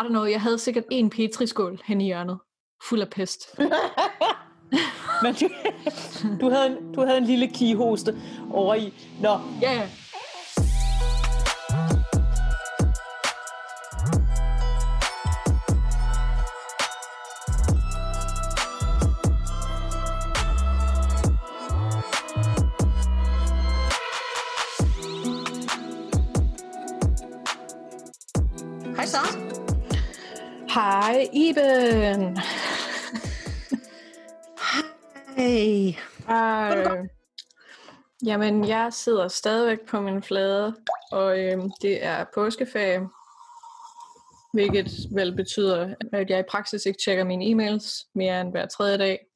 I don't know, jeg havde sikkert en petriskål hen i hjørnet, fuld af pest. Men du, du, havde en, du havde en lille kihoste over i. Nå, Ja, ja. Jamen, jeg sidder stadigvæk på min flade, og øhm, det er påskeferie, hvilket vel betyder, at jeg i praksis ikke tjekker mine e-mails mere end hver tredje dag,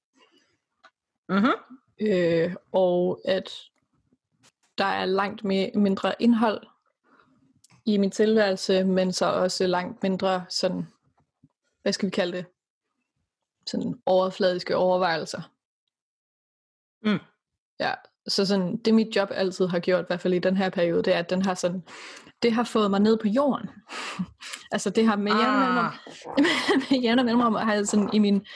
Mm-hmm. øh, og at der er langt mere, mindre indhold i min tilværelse, men så også langt mindre sådan, hvad skal vi kalde det, sådan overfladiske overvejelser. Mm. Ja, så sådan, det mit job altid har gjort, i hvert fald i den her periode, det er, at den har sådan, det har fået mig ned på jorden. altså det har med jævne mellemrum, med jævne mellemrum har jeg sådan i min,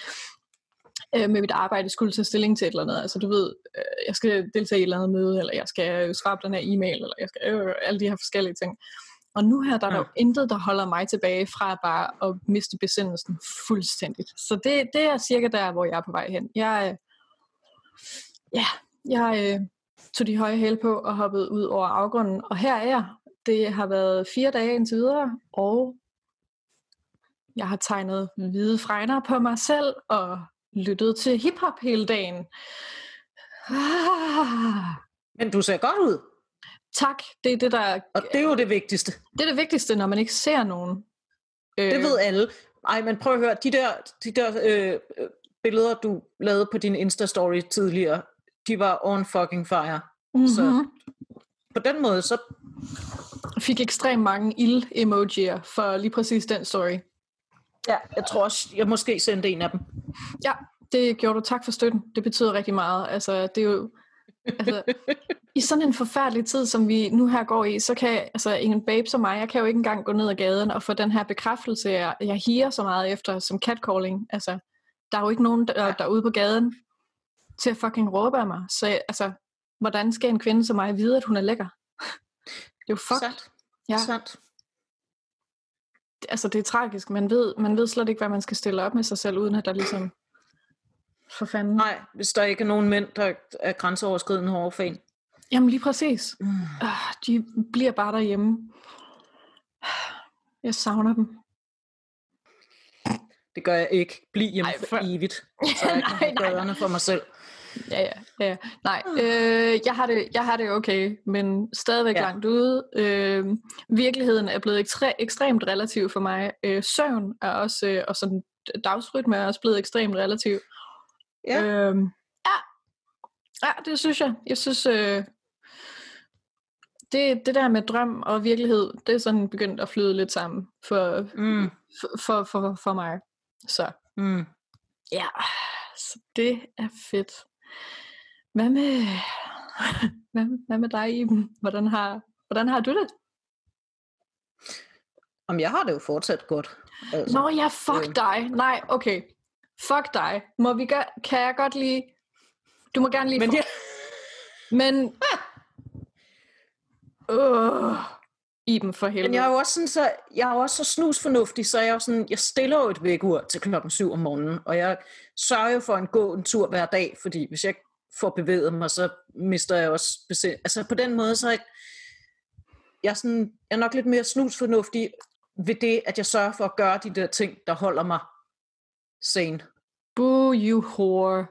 øh, med mit arbejde skulle tage stilling til et eller andet. Altså du ved, øh, jeg skal deltage i et eller andet møde, eller jeg skal svare på den her e-mail, eller jeg skal øh, alle de her forskellige ting. Og nu her, der er der jo intet, der holder mig tilbage fra bare at miste besindelsen fuldstændigt. Så det, det er cirka der, hvor jeg er på vej hen. Jeg, øh, ja, jeg øh, tog de høje hæle på og hoppede ud over afgrunden, og her er jeg. Det har været fire dage indtil videre, og jeg har tegnet hvide fregner på mig selv, og lyttet til hiphop hele dagen. Ah, Men du ser godt ud, tak, det er det, der og det er jo det vigtigste. det er det vigtigste, når man ikke ser nogen. Øh, Det ved alle. Ej, men prøv at høre, de der, de der øh, øh, billeder, du lavede på din Insta-story tidligere, de var on fucking fire. mm-hmm. Så på den måde, så Fik ekstremt mange ild-emojier for lige præcis den story. ja, jeg tror også, jeg måske sendte en af dem. Ja, det gjorde du. Tak for støtten. Det betyder rigtig meget. Altså, det er jo... Altså, I sådan en forfærdelig tid, som vi nu her går i, så kan altså, en babe som mig, jeg kan jo ikke engang gå ned ad gaden og få den her bekræftelse, jeg, jeg higer så meget efter som catcalling. Altså, der er jo ikke nogen der, der er ude på gaden til at fucking råbe af mig. Så altså, hvordan skal en kvinde som mig vide, at hun er lækker? Det er jo fucked. Sandt. Ja. Sandt. altså det er tragisk. Man ved, man ved slet ikke, hvad man skal stille op med sig selv, uden at der ligesom... For fanden. Nej, hvis der ikke er nogen mænd, der er grænseoverskridende overfan. Jamen lige præcis. Mm. Ah, de bliver bare derhjemme. Jeg savner dem. Det gør jeg ikke. Bliv hjemme Ej, for for- evigt. Så jeg Nej, kan nej, gøre nej. for mig selv. Ja, ja, ja. Nej, øh, jeg, har det, jeg har det okay, men stadigvæk Ja. langt ude. Øh, virkeligheden er blevet ekstre, ekstremt relativ for mig. Øh, søvn er også, øh, og sådan dagsrytme er også blevet ekstremt relativ. Ja. Øh, ja. ja, det synes jeg. Jeg synes, øh, det, det der med drøm og virkelighed, det er sådan begyndt at flyde lidt sammen for, Mm. for, for, for, for mig. Så Mm. ja, så det er fedt. Hvad med, hvad, hvad med dig, Iben? Hvordan har, hvordan har du det? Jamen, jeg har det jo fortsat godt. Altså. Nå ja, fuck øh. dig. Nej, okay. Fuck dig. Må vi gøre, kan jeg godt lige... Du må gerne lige... Men få- jeg, Men... Øh, Iben for helvede. men jeg er jo også sådan, så, jeg er jo også så snusfornuftig, så jeg, er sådan, jeg stiller jo et vækkeur til klokken 7 om morgenen, og jeg sørger jo for at gå en tur hver dag, fordi hvis jeg får bevæget mig, så mister jeg også besind. Altså på den måde, så er jeg, jeg, er sådan, jeg er nok lidt mere snusfornuftig ved det, at jeg sørger for at gøre de der ting, der holder mig sane. Boo, you whore.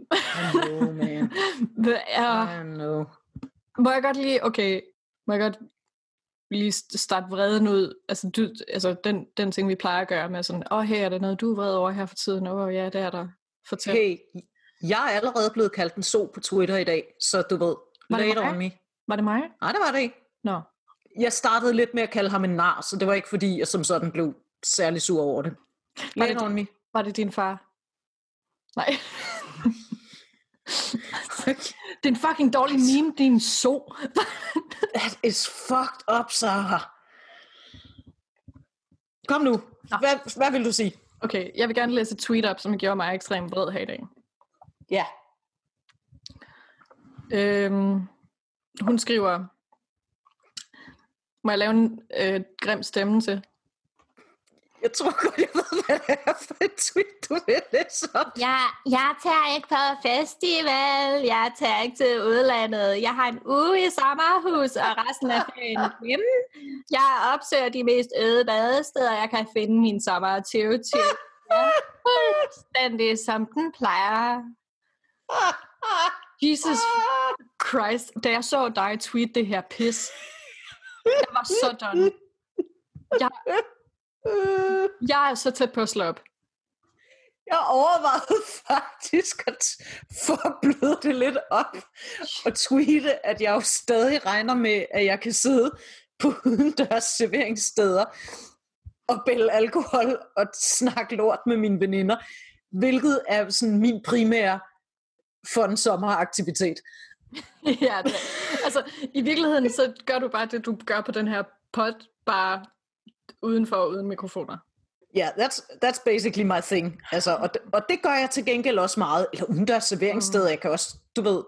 I know, man. Hvad er... I know. Må jeg godt lige... Okay, må jeg godt lige st- starte vreden ud? Altså, du, altså den, den ting, vi plejer at gøre med sådan, åh, oh, her er der noget, du er vred over her for tiden. Åh, oh, ja, det er der. Fortæl. Hey, jeg er allerede blevet kaldt en so på Twitter i dag, så du ved, Var det mig? on me. Var det mig? Nej, det var det ikke. Nå. Jeg startede lidt med at kalde ham en nar, så det var ikke fordi, jeg som sådan blev særlig sur over det. Var det on me. Var det din far? Nej. det er en fucking dårlig meme, din so. That is fucked up, Sarah. Kom nu. hvad, hvad vil du sige? Okay, jeg vil gerne læse et tweet op, som gjorde mig ekstremt vred her i dag. Ja. Øhm, hun skriver, må jeg lave en øh, grim stemme til? Jeg tror godt, jeg ved, hvad det er for et tweet, du vil læse op. Jeg, jeg tager ikke på festival, jeg tager ikke til udlandet. Jeg har en uge i sommerhus, og resten af ferien hjemme. Jeg opsøger de mest øde badesteder, jeg kan finde min sommer 2020. Ja, fuldstændig som den plejer. Jesus Christ, da jeg så dig tweet det her pis, jeg var så done. Jeg, jeg er så tæt på at slå op. Jeg overvejede faktisk at få bløde det lidt op og tweete, at jeg jo stadig regner med, at jeg kan sidde på udendørs serveringssteder og bælge alkohol og snakke lort med mine veninder, hvilket er sådan min primære fun sommeraktivitet. ja, det, altså i virkeligheden så gør du bare det, du gør på den her pod, bare udenfor og uden mikrofoner. Ja, yeah, that's, that's basically my thing. Altså, og, det, og det gør jeg til gengæld også meget. Eller udendørs serveringssted. Mm. Jeg kan også, du ved,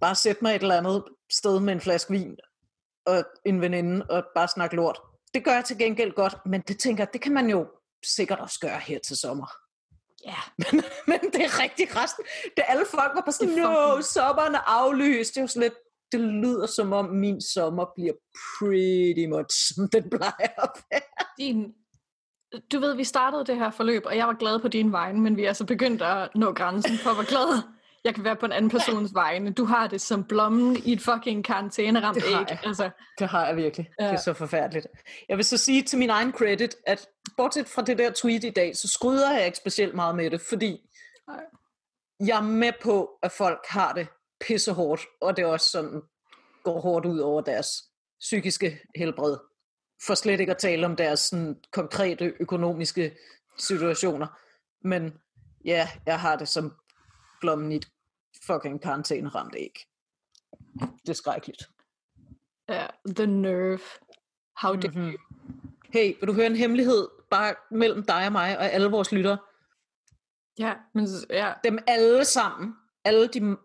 bare sætte mig et eller andet sted med en flaske vin og en veninde og bare snakke lort. Det gør jeg til gengæld godt, men det tænker det kan man jo sikkert også gøre her til sommer. Ja. Yeah. Men, men det er rigtig resten. Det alle folk var bare sådan, no, sommeren er aflyst. Det er jo sådan lidt, det lyder som om min sommer bliver pretty much som den plejer at være. Din, du ved, vi startede det her forløb, og jeg var glad på din vegne, men vi er så begyndt at nå grænsen for, hvor glad jeg kan være på en anden persons vegne. Du har det som blommen i et fucking karantæneramt Det har æg. jeg. Altså, Det har jeg virkelig. Ja. Det er så forfærdeligt. Jeg vil så sige til min egen credit, at bortset fra det der tweet i dag, så skryder jeg ikke specielt meget med det, fordi Nej. jeg er med på, at folk har det pisse hårdt, og det også sådan går hårdt ud over deres psykiske helbred. For slet ikke at tale om deres sådan, konkrete økonomiske situationer. Men ja, jeg har det som blommen i et fucking karantæneramt æg. Det er skrækkeligt. ja, the nerve. How dare Mhm. Hey, vil du høre en hemmelighed bare mellem dig og mig og alle vores lyttere? Ja, men s- ja. Dem alle sammen, alle de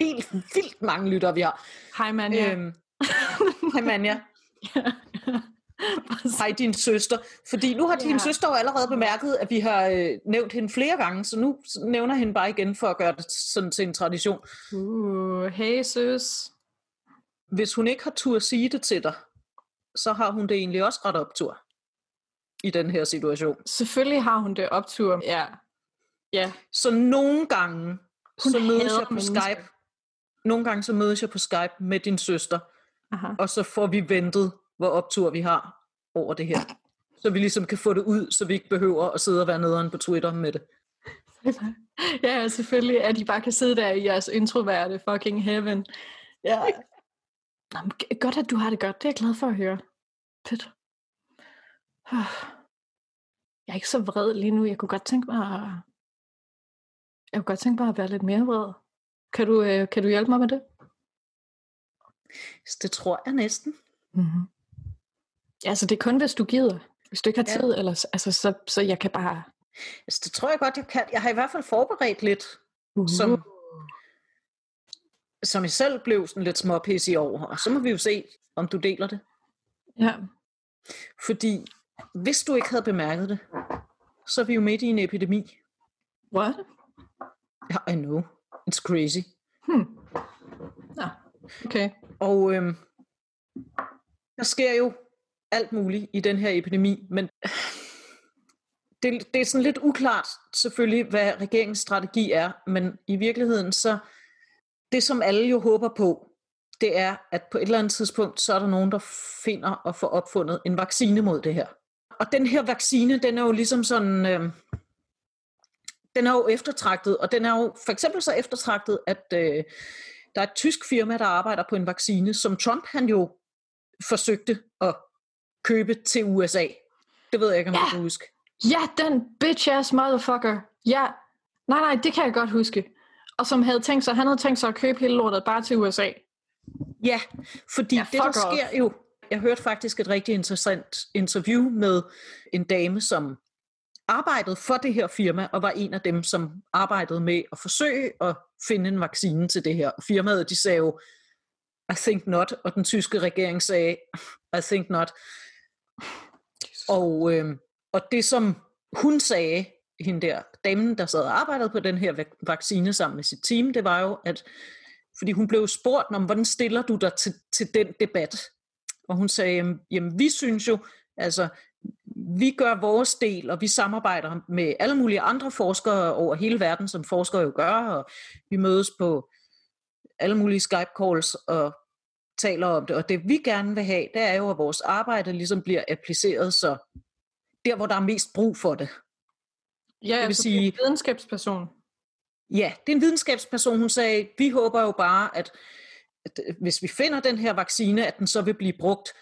helt vildt mange lyttere, vi har. Hej Manja. Øhm, hej Manja, hej din søster. Fordi nu har din Ja. søster jo allerede bemærket, at vi har øh, nævnt hende flere gange, så nu nævner hende bare igen for at gøre det sådan til en tradition. uh, hey søs. Hvis hun ikke har tur at sige det til dig, så har hun det egentlig også ret optur i den her situation. Selvfølgelig har hun det optur. Ja. Ja. Så nogle gange, Hun så mødes jeg på mennesker. Skype. Nogle gange så mødes jeg på Skype med din søster, Aha. og så får vi ventet, hvor optur vi har over det her. Så vi ligesom kan få det ud, så vi ikke behøver at sidde og være nederen på Twitter med det. Ja, selvfølgelig, at I bare kan sidde der i jeres introverte fucking heaven. Ja. Nå, godt, at du har det godt. Det er jeg glad for at høre. Fedt. Jeg er ikke så vred lige nu. Jeg kunne godt tænke mig at... Jeg kunne godt tænke mig at være lidt mere vred. Kan du, øh, kan du hjælpe mig med det? Det tror jeg næsten. Mm-hmm. Altså, det er kun, hvis du gider. Hvis du ikke har Ja. tid, eller, altså, så, så jeg kan bare... Altså, det tror jeg godt, jeg kan. Jeg har i hvert fald forberedt lidt, Uh. som, som jeg selv blev sådan lidt i år. Og så må vi jo se, om du deler det. Ja. Fordi hvis du ikke havde bemærket det, så er vi jo midt i en epidemi. What? Ja, I know. It's crazy. Hmm. Ja, okay. Og øhm, der sker jo alt muligt i den her epidemi, men det, det er sådan lidt uklart selvfølgelig, hvad regeringens strategi er, men i virkeligheden så, det som alle jo håber på, det er, at på et eller andet tidspunkt, så er der nogen, der finder og får opfundet en vaccine mod det her. Og den her vaccine, den er jo ligesom sådan, øh, den er jo eftertragtet, og den er jo for eksempel så eftertragtet, at øh, der er et tysk firma, der arbejder på en vaccine, som Trump han jo forsøgte at købe til USA. Det ved jeg ikke, om Ja. du kan huske. Ja, den bitch-ass motherfucker. Ja. Nej, nej, det kan jeg godt huske. Og som havde tænkt sig, han havde tænkt sig at købe hele lortet bare til USA. Ja, fordi Ja, det, der off. sker jo, Jeg hørte faktisk et rigtig interessant interview med en dame, som arbejdede for det her firma, og var en af dem, som arbejdede med at forsøge at finde en vaccine til det her. Firmaet, de sagde jo, I think not, og den tyske regering sagde, I think not. Og, øh, og det, som hun sagde, hende der damen, der sad og arbejdede på den her vaccine sammen med sit team, det var jo, at fordi hun blev spurgt om, hvordan stiller du dig til, til den debat? Og hun sagde, jamen, jamen vi synes jo, altså vi gør vores del, og vi samarbejder med alle mulige andre forskere over hele verden, som forskere jo gør, og vi mødes på alle mulige Skype-calls og taler om det. Og det vi gerne vil have, det er jo, at vores arbejde ligesom bliver appliceret, så der, hvor der er mest brug for det. Ja, det vil altså, sige, det er en videnskabsperson. Ja, det er en videnskabsperson. Hun sagde, vi håber jo bare, at, at hvis vi finder den her vaccine, at den så vil blive brugt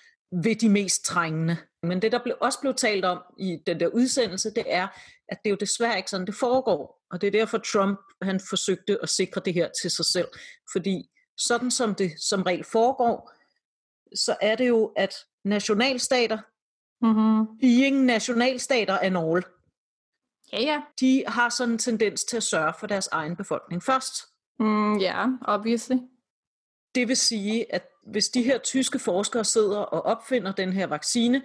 ved de mest trængende. Men det, der blev, også blev talt om i den der udsendelse, det er, at det er jo desværre ikke sådan, det foregår. Og det er derfor, Trump han forsøgte at sikre det her til sig selv. Fordi sådan som det som regel foregår, så er det jo, at nationalstater, mm-hmm. being nationalstater and all, ja, ja. de har sådan en tendens til at sørge for deres egen befolkning først. Mm, ja, yeah, obviously. Det vil sige, at hvis de her tyske forskere sidder og opfinder den her vaccine,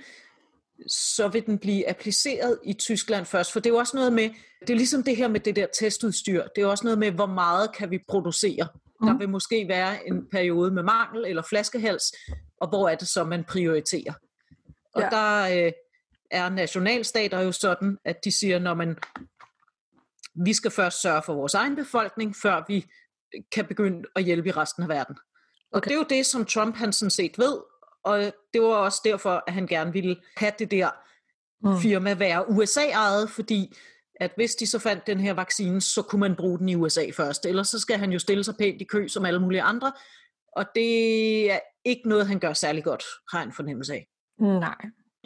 så vil den blive appliceret i Tyskland først. For det er jo også noget med, det er ligesom det her med det der testudstyr, det er også noget med, hvor meget kan vi producere. Mm. Der vil måske være en periode med mangel eller flaskehals, og hvor er det så, man prioriterer. Og ja. der øh, er nationalstater jo sådan, at de siger, når man vi skal først sørge for vores egen befolkning, før vi kan begynde at hjælpe i resten af verden. Og okay. det er jo det, som Trump han sådan set ved, og det var også derfor, at han gerne ville have det der mm. firma være USA-ejet, fordi at hvis de så fandt den her vaccine, så kunne man bruge den i USA først. Ellers så skal han jo stille sig pænt i kø som alle mulige andre, og det er ikke noget, han gør særlig godt, har en fornemmelse af. Nej.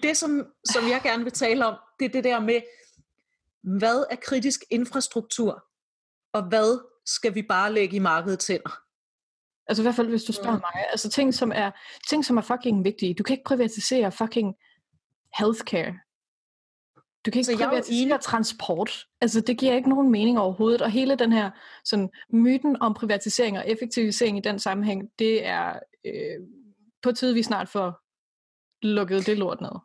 Det, som, som jeg gerne vil tale om, det er det der med, hvad er kritisk infrastruktur, og hvad skal vi bare lægge i markedets hænder? Altså i hvert fald, hvis du spørger mig. Altså ting, som er, ting, som er fucking vigtige. Du kan ikke privatisere fucking healthcare. Du kan ikke så privatisere transport. Altså det giver ikke nogen mening overhovedet. Og hele den her sådan, myten om privatisering og effektivisering i den sammenhæng, det er øh, på tide, vi snart får lukket det lort ned.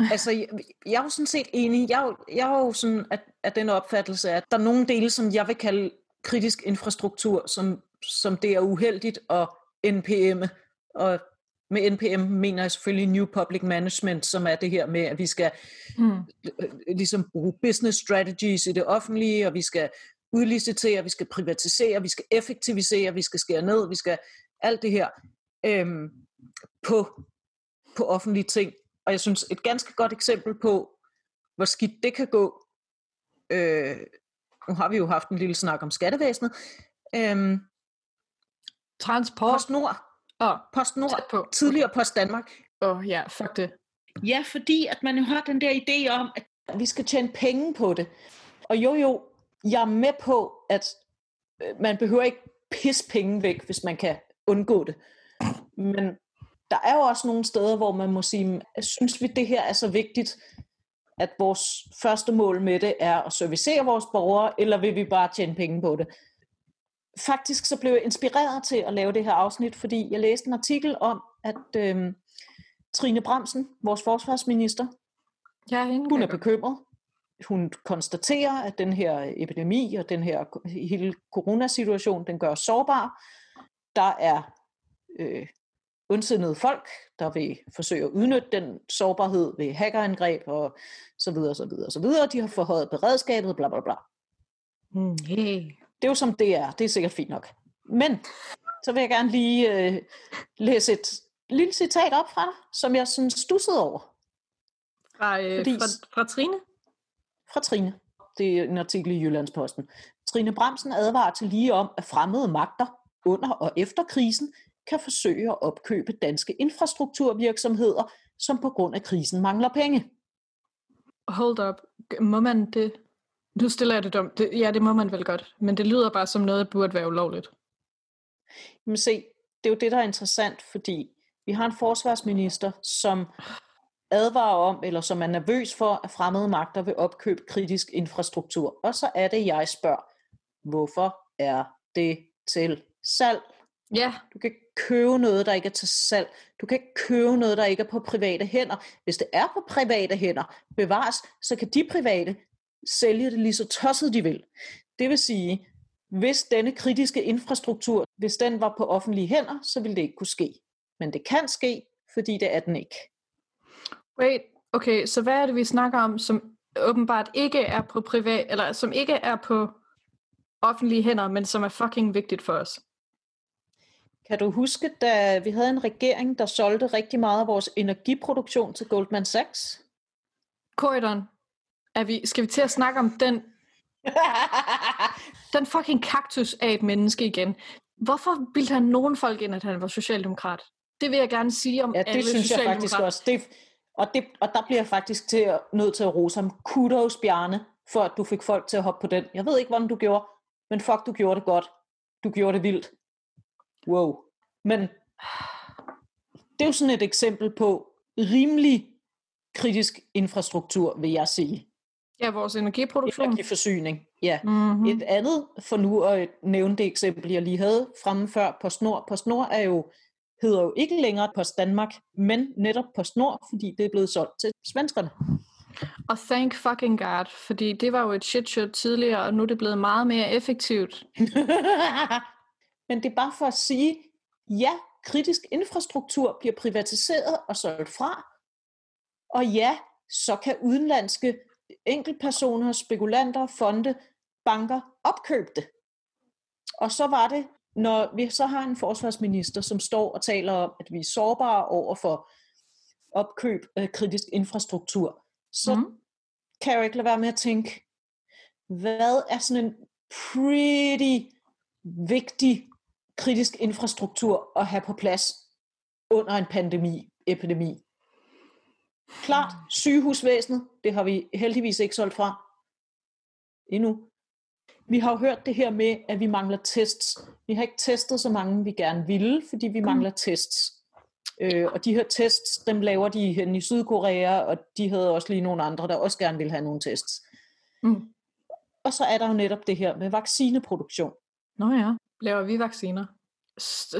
altså, jeg, jeg er jo sådan set enig. Jeg, jeg er jo sådan at, at den opfattelse, at der er nogle dele, som jeg vil kalde kritisk infrastruktur, som som det er uheldigt at NPM, og med NPM mener jeg selvfølgelig New Public Management, som er det her med, at vi skal mm. ligesom bruge business strategies i det offentlige, og vi skal udlicitere, vi skal privatisere, vi skal effektivisere, vi skal skære ned, vi skal alt det her øhm, på, på offentlige ting. Og jeg synes, et ganske godt eksempel på, hvor skidt det kan gå, øh, nu har vi jo haft en lille snak om skattevæsenet, øhm, Transport. PostNord. Oh, PostNord. På. Tidligere Post Danmark. Åh oh, ja, fuck det. Ja, fordi at man jo har den der idé om, at vi skal tjene penge på det. Og jo jo, jeg er med på, at øh, man behøver ikke pisse penge væk, hvis man kan undgå det. Men der er jo også nogle steder, hvor man må sige, synes vi det her er så vigtigt, at vores første mål med det er at servicere vores borgere, eller vil vi bare tjene penge på det? Faktisk så blev jeg inspireret til at lave det her afsnit, fordi jeg læste en artikel om, at øh, Trine Bremsen, vores forsvarsminister, ja, hun er bekymret. Hun konstaterer, at den her epidemi og den her hele coronasituation, den gør os sårbare. Der er øh, ondsindede folk, der vil forsøge at udnytte den sårbarhed ved hackerangreb og så videre, så videre, så videre. De har forhøjet beredskabet, bla bla bla. Mm, hey det er jo som det er. Det er sikkert fint nok. Men så vil jeg gerne lige øh, læse et lille citat op fra dig, som jeg sådan stussede over. Fra, øh, Fordi, fra, fra Trine? Fra Trine. Det er en artikel i Jyllandsposten. Trine Bremsen advarer til lige om, at fremmede magter under og efter krisen kan forsøge at opkøbe danske infrastrukturvirksomheder, som på grund af krisen mangler penge. Hold up. Må man det? Nu stiller jeg det dumt. Det, ja, det må man vel godt. Men det lyder bare som noget, der burde være ulovligt. Men se, det er jo det, der er interessant, fordi Vi har en forsvarsminister, som advarer om, eller som er nervøs for, at fremmede magter vil opkøbe kritisk infrastruktur. Og så er det, jeg spørger, hvorfor er det til salg? Ja, Du kan ikke købe noget, der ikke er til salg. Du kan ikke købe noget, der ikke er på private hænder. Hvis det er på private hænder, bevares, så kan de private sælge det lige så tosset de vil. Det vil sige, hvis denne kritiske infrastruktur, hvis den var på offentlige hænder, så ville det ikke kunne ske. Men det kan ske, fordi det er den ikke. wait, okay, så hvad er det, vi snakker om, som åbenbart ikke er på privat, eller som ikke er på offentlige hænder, men som er fucking vigtigt for os? Kan du huske, da vi havde en regering, der solgte rigtig meget af vores energiproduktion til Goldman Sachs? Korridoren, er vi, skal vi til at snakke om den, den fucking kaktus af et menneske igen? Hvorfor bildte han nogen folk ind, at han var socialdemokrat? Det vil jeg gerne sige om Ja, alle det synes jeg faktisk også. Det, og, det, og der bliver jeg faktisk til at, nødt til at rose ham. Kudos, Bjarne, for at du fik folk til at hoppe på den. Jeg ved ikke, hvordan du gjorde, men fuck, du gjorde det godt. Du gjorde det vildt. Wow. Men det er jo sådan et eksempel på rimelig kritisk infrastruktur, vil jeg sige. Ja, vores energiproduktion. Energiforsyning, ja. Mm-hmm. Et andet, for nu at nævne det eksempel, jeg lige havde fremme før, PostNord. PostNord er jo, hedder jo ikke længere Post Danmark, men netop PostNord, fordi det er blevet solgt til svenskerne. Og thank fucking God, fordi det var jo et shit show tidligere, og nu er det blevet meget mere effektivt. men det er bare for at sige, ja, kritisk infrastruktur bliver privatiseret og solgt fra, og ja, så kan udenlandske enkeltpersoner, spekulanter, fonde, banker opkøbe det. Og så var det, når vi så har en forsvarsminister, som står og taler om, at vi er sårbare over for opkøb af kritisk infrastruktur, så mm. kan jeg jo ikke lade være med at tænke, hvad er sådan en pretty vigtig kritisk infrastruktur at have på plads under en pandemi, epidemi? Klart, sygehusvæsenet, det har vi heldigvis ikke solgt fra endnu. Vi har jo hørt det her med, at vi mangler tests. Vi har ikke testet så mange, vi gerne ville, fordi vi mangler tests. Øh, og de her tests, dem laver de hen i Sydkorea, og de havde også lige nogle andre, der også gerne ville have nogle tests. Mm. Og så er der jo netop det her med vaccineproduktion. Nå ja, laver vi vacciner?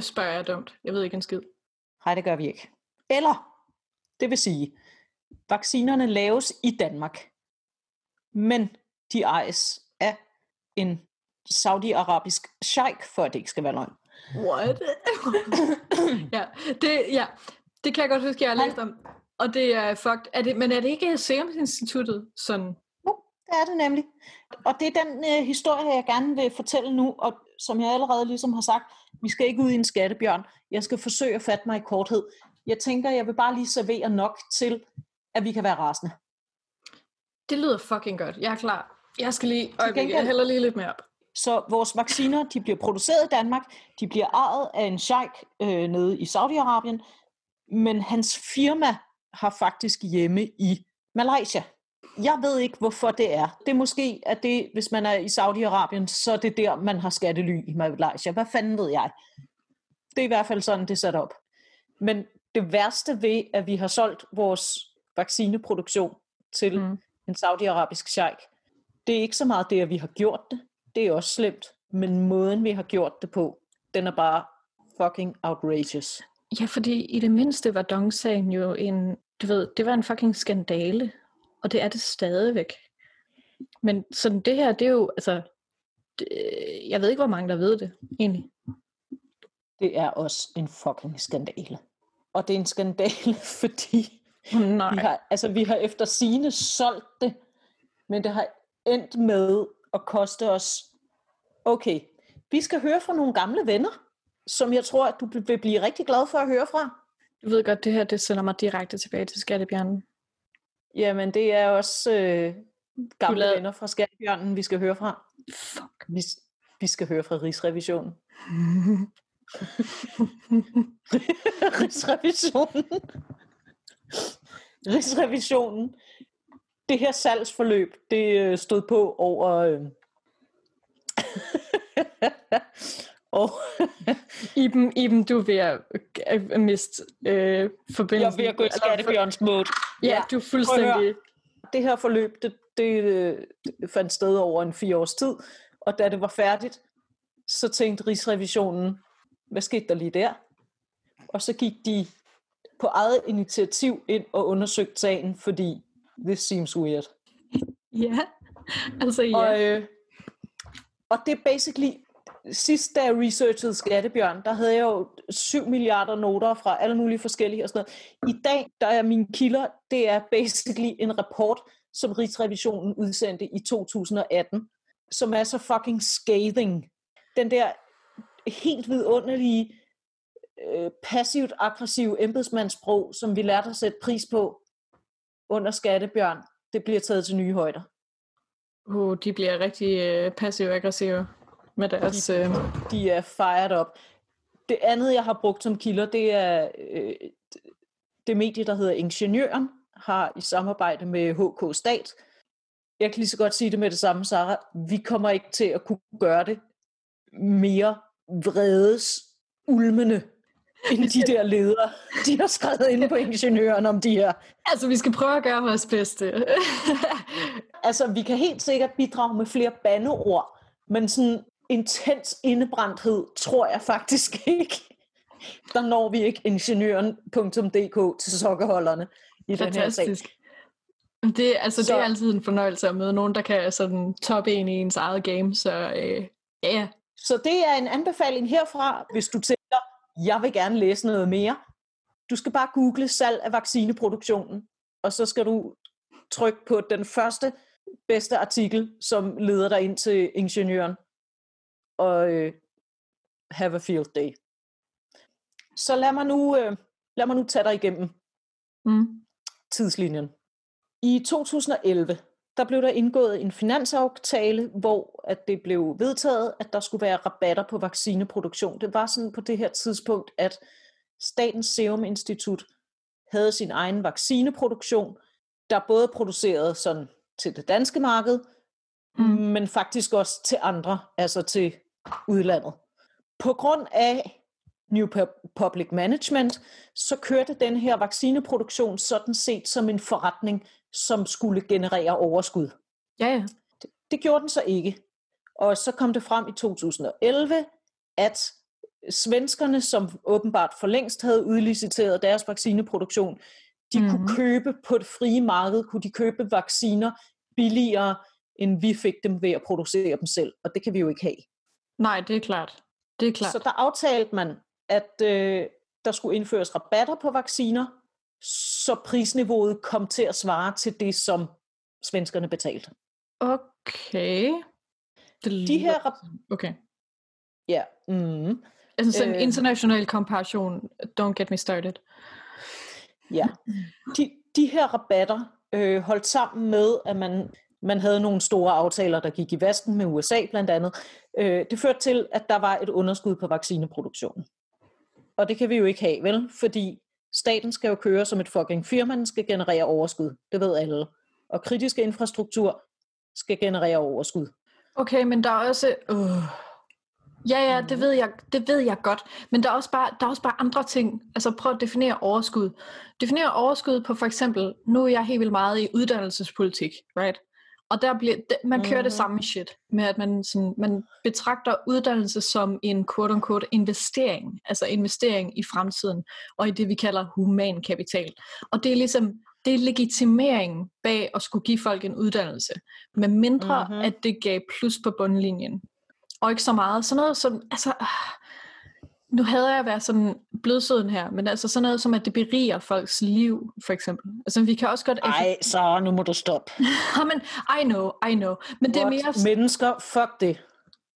Spørger jeg dumt. Jeg ved ikke en skid. Nej, det gør vi ikke. Eller, det vil sige, vaccinerne laves i Danmark, men de ejes af en saudi-arabisk sheik, for at det ikke skal være løgn. What? ja, det, ja, det kan jeg godt huske, jeg har læst om. Og det er fucked. Er det, men er det ikke Serum Instituttet sådan? Jo, det er det nemlig. Og det er den øh, historie, jeg gerne vil fortælle nu, og som jeg allerede ligesom har sagt, vi skal ikke ud i en skattebjørn. Jeg skal forsøge at fatte mig i korthed. Jeg tænker, jeg vil bare lige servere nok til, at vi kan være rasende. Det lyder fucking godt. Jeg er klar. Jeg skal lige... Øjeblik, jeg hælder lige lidt mere op. Så vores vacciner, de bliver produceret i Danmark, de bliver ejet af en sheik øh, nede i Saudi-Arabien, men hans firma har faktisk hjemme i Malaysia. Jeg ved ikke, hvorfor det er. Det er måske, at det, hvis man er i Saudi-Arabien, så er det der, man har skattely i Malaysia. Hvad fanden ved jeg? Det er i hvert fald sådan, det er sat op. Men det værste ved, at vi har solgt vores vaccineproduktion til Mm. en saudiarabisk sheik, det er ikke så meget det, at vi har gjort det. Det er også slemt. Men måden, vi har gjort det på, den er bare fucking outrageous. Ja, fordi i det mindste var Dong-sagen jo en... Du ved, det var en fucking skandale. Og det er det stadigvæk. Men sådan det her, det er jo... Altså, det, jeg ved ikke, hvor mange der ved det, egentlig. Det er også en fucking skandale. Og det er en skandale, fordi Nej. vi har, altså, vi har efter sine solgt det, men det har endt med at koste os... Okay, vi skal høre fra nogle gamle venner, som jeg tror, at du vil blive rigtig glad for at høre fra. Du ved godt, det her, det sender mig direkte tilbage til Skattebjørnen. Jamen, det er også øh, gamle lavede- venner fra Skatbjørnen, vi skal høre fra. Fuck. Vi, vi skal høre fra Rigsrevisionen. Rigsrevisionen. Rigsrevisionen. Det her salgsforløb, det øh, stod på over, øh, Og Iben, Iben, du er ved at øh, miste øh, jeg er forbindelsen. ved at gå i skattebjørns mode. Ja, du er fuldstændig... det her forløb, det, det, det fandt sted over en fire års tid, og da det var færdigt, så tænkte Rigsrevisionen, hvad skete der lige der? Og så gik de på eget initiativ ind og undersøgte sagen, fordi this seems weird. Ja, altså ja. Og, øh, og det er basically, sidst da jeg researchede Skattebjørn, der havde jeg jo 7 milliarder noter fra alle mulige forskellige og sådan noget. I dag, der er mine kilder, det er basically en rapport, som Rigsrevisionen udsendte i 2018, som er så fucking scathing. Den der helt vidunderlige, øh, passivt aggressive embedsmandssprog, som vi lærte at sætte pris på under Skattebjørn, det bliver taget til nye højder. Uh, de bliver rigtig øh, passiv-aggressive med deres... Øh, de er fired up. Det andet, jeg har brugt som kilder, det er øh, det medie, der hedder Ingeniøren, har i samarbejde med HK Stat. Jeg kan lige så godt sige det med det samme, Sarah. Vi kommer ikke til at kunne gøre det mere vredes ulmende, end de der ledere, de har skrevet inde på Ingeniøren om de her. altså, vi skal prøve at gøre vores bedste. Altså, vi kan helt sikkert bidrage med flere bandeord, men sådan intens indebrændthed tror jeg faktisk ikke. Der når vi ikke ingeniøren.dk til sokkeholderne i den her sag. Fantastisk. Det, altså, Så- det er altid en fornøjelse at møde nogen, der kan sådan toppe en i ens eget game, så øh, ja, ja. Så det er en anbefaling herfra, hvis du tænker, jeg vil gerne læse noget mere. Du skal bare google salg af vaccineproduktionen, og så skal du trykke på den første bedste artikel, som leder dig ind til ingeniøren, og øh, have a field day. Så lad mig nu, øh, lad mig nu tage dig igennem Mm. tidslinjen. I 2011, der blev der indgået en finansaftale, hvor at det blev vedtaget, at der skulle være rabatter på vaccineproduktion. Det var sådan på det her tidspunkt, at Statens Serum Institut havde sin egen vaccineproduktion, der både producerede sådan til det danske marked, Mm. men faktisk også til andre, altså til udlandet. På grund af New Pu- Public Management, så kørte den her vaccineproduktion sådan set som en forretning, som skulle generere overskud. Ja, ja. Det gjorde den så ikke. Og så kom det frem i 2011, at svenskerne, som åbenbart for længst havde udliciteret deres vaccineproduktion, de mm. kunne Mhm. købe på det frie marked, kunne de købe vacciner billigere, end vi fik dem ved at producere dem selv. Og det kan vi jo ikke have. Nej, det er klart. Det er klart. Så der aftalte man, at øh, der skulle indføres rabatter på vacciner, så prisniveauet kom til at svare til det, som svenskerne betalte. Okay. Det De her Okay. Ja. Mm. Altså sådan en Øh. international comparation, don't get me started. Ja. De, de her rabatter øh, holdt sammen med, at man, man havde nogle store aftaler, der gik i vasken med USA blandt andet. Øh, det førte til, at der var et underskud på vaccineproduktionen. Og det kan vi jo ikke have, vel? Fordi staten skal jo køre som et fucking firma, den skal generere overskud. Det ved alle. Og kritisk infrastruktur skal generere overskud. Okay, men der er også... Øh. Ja, ja, det ved, jeg, det ved jeg godt. Men der er, også bare, der er også bare andre ting. Altså prøv at definere overskud. Definere overskud på for eksempel, nu er jeg helt vildt meget i uddannelsespolitik, right? Og der bliver, man kører mm-hmm. det Mhm. samme shit, med at man, sådan, man betragter uddannelse som en quote-unquote investering, altså investering i fremtiden, og i det vi kalder human kapital. Og det er ligesom, det er legitimeringen bag at skulle give folk en uddannelse, med mindre Mhm. mm-hmm. at det gav plus på bundlinjen. Og ikke så meget. Sådan noget som, altså, ah, nu havde jeg at være sådan blødsøden her, men altså sådan noget som, at det beriger folks liv, for eksempel. Altså vi kan også godt... Ej, så nu må du stoppe. Ja, men I know, I know. Men det er mere... What? Mennesker, fuck det.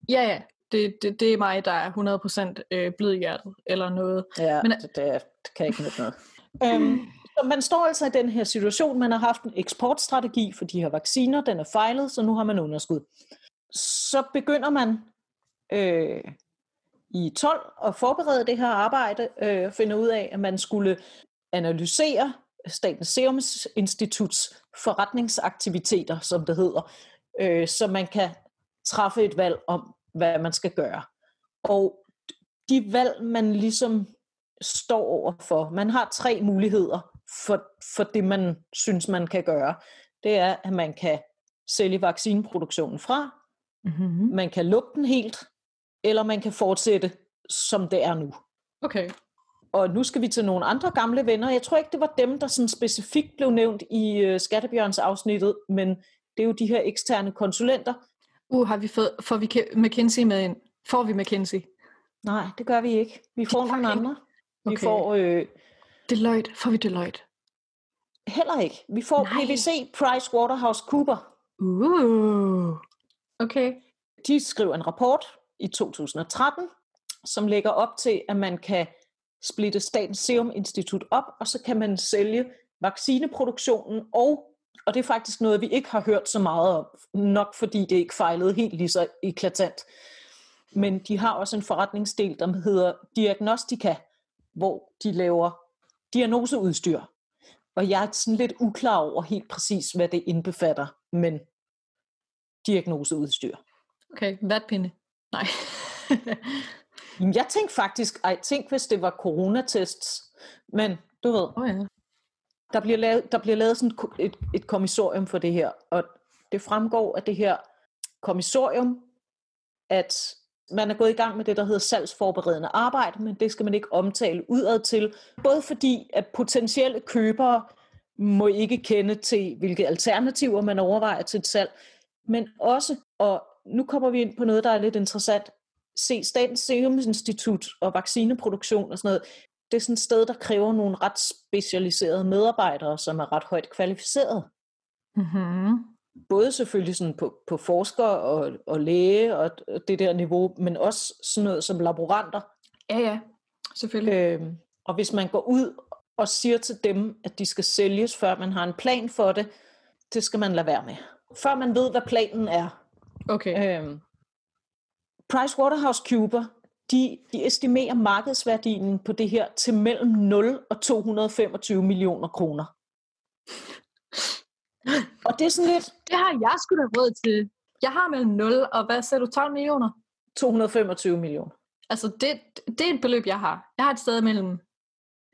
Ja, ja. Det, det, det er mig, der er 100% øh, blødhjertet, eller noget. Ja, Men- det, det, det kan ikke noget. øhm, så man står altså i den her situation. Man har haft en eksportstrategi for de her vacciner. Den er fejlet, så nu har man underskud. Så begynder man øh, i 12 at forberede det her arbejde. Øh, finde ud af, at man skulle analysere Statens Serum Instituts forretningsaktiviteter, som det hedder, øh, så man kan træffe et valg om, hvad man skal gøre. Og de valg, man ligesom står over for. Man har tre muligheder for, for det, man synes, man kan gøre. Det er, at man kan sælge vaccineproduktionen fra, Mm-hmm. man kan lukke den helt, eller man kan fortsætte, som det er nu. Okay. Og nu skal vi til nogle andre gamle venner. Jeg tror ikke, det var dem, der sådan specifikt blev nævnt i uh, Skattebjørns afsnittet, men det er jo de her eksterne konsulenter. Uh, har vi fået, får vi McKinsey med ind? Får vi McKinsey? Nej, det gør vi ikke. Vi får nogle andre. Vi Okay. får øh, Deloitte. Får vi Deloitte? heller ikke. Vi får Nej. PwC, PricewaterhouseCooper. Uh. Okay. De skriver en rapport i 2013, som lægger op til, at man kan splitte Statens Serum Institut op, og så kan man sælge vaccineproduktionen, og, og det er faktisk noget, vi ikke har hørt så meget om, nok fordi det ikke fejlede helt lige så eklatant. Men de har også en forretningsdel, der hedder Diagnostika, hvor de laver diagnoseudstyr. Og jeg er sådan lidt uklar over helt præcis, hvad det indbefatter, men diagnoseudstyr. Okay. Vatpinde. Nej. Jeg tænkte faktisk, ej, tænk hvis det var coronatests, men du ved, oh, ja. der bliver lavet, der bliver lavet sådan et, et kommissorium for det her, og det fremgår af det her kommissorium, at man er gået i gang med det, der hedder salgsforberedende arbejde, men det skal man ikke omtale udad til, både fordi, at potentielle købere må ikke kende til, hvilke alternativer man overvejer til et salg, men også, og nu kommer vi ind på noget, der er lidt interessant, se Statens Serum Institut og vaccineproduktion og sådan noget, det er sådan et sted, der kræver nogle ret specialiserede medarbejdere, som er ret højt kvalificerede. Mm-hmm. Både selvfølgelig sådan på, på forsker og, og læge og og det der niveau, men også sådan noget som laboranter. Ja, ja. Selvfølgelig. Øhm, og hvis man går ud og siger til dem, at de skal sælges, før man har en plan for det, det skal man lade være med. Før man ved, hvad planen er. Okay. Øhm, PricewaterhouseCooper, de, de estimerer markedsværdien på det her til mellem 0 og 225 millioner kroner. Og det er sådan lidt Det har jeg sgu da råd til. Jeg har mellem 0 og hvad sagde du, 12 millioner? 225 millioner. Altså, det, det er et beløb, jeg har. Jeg har et sted mellem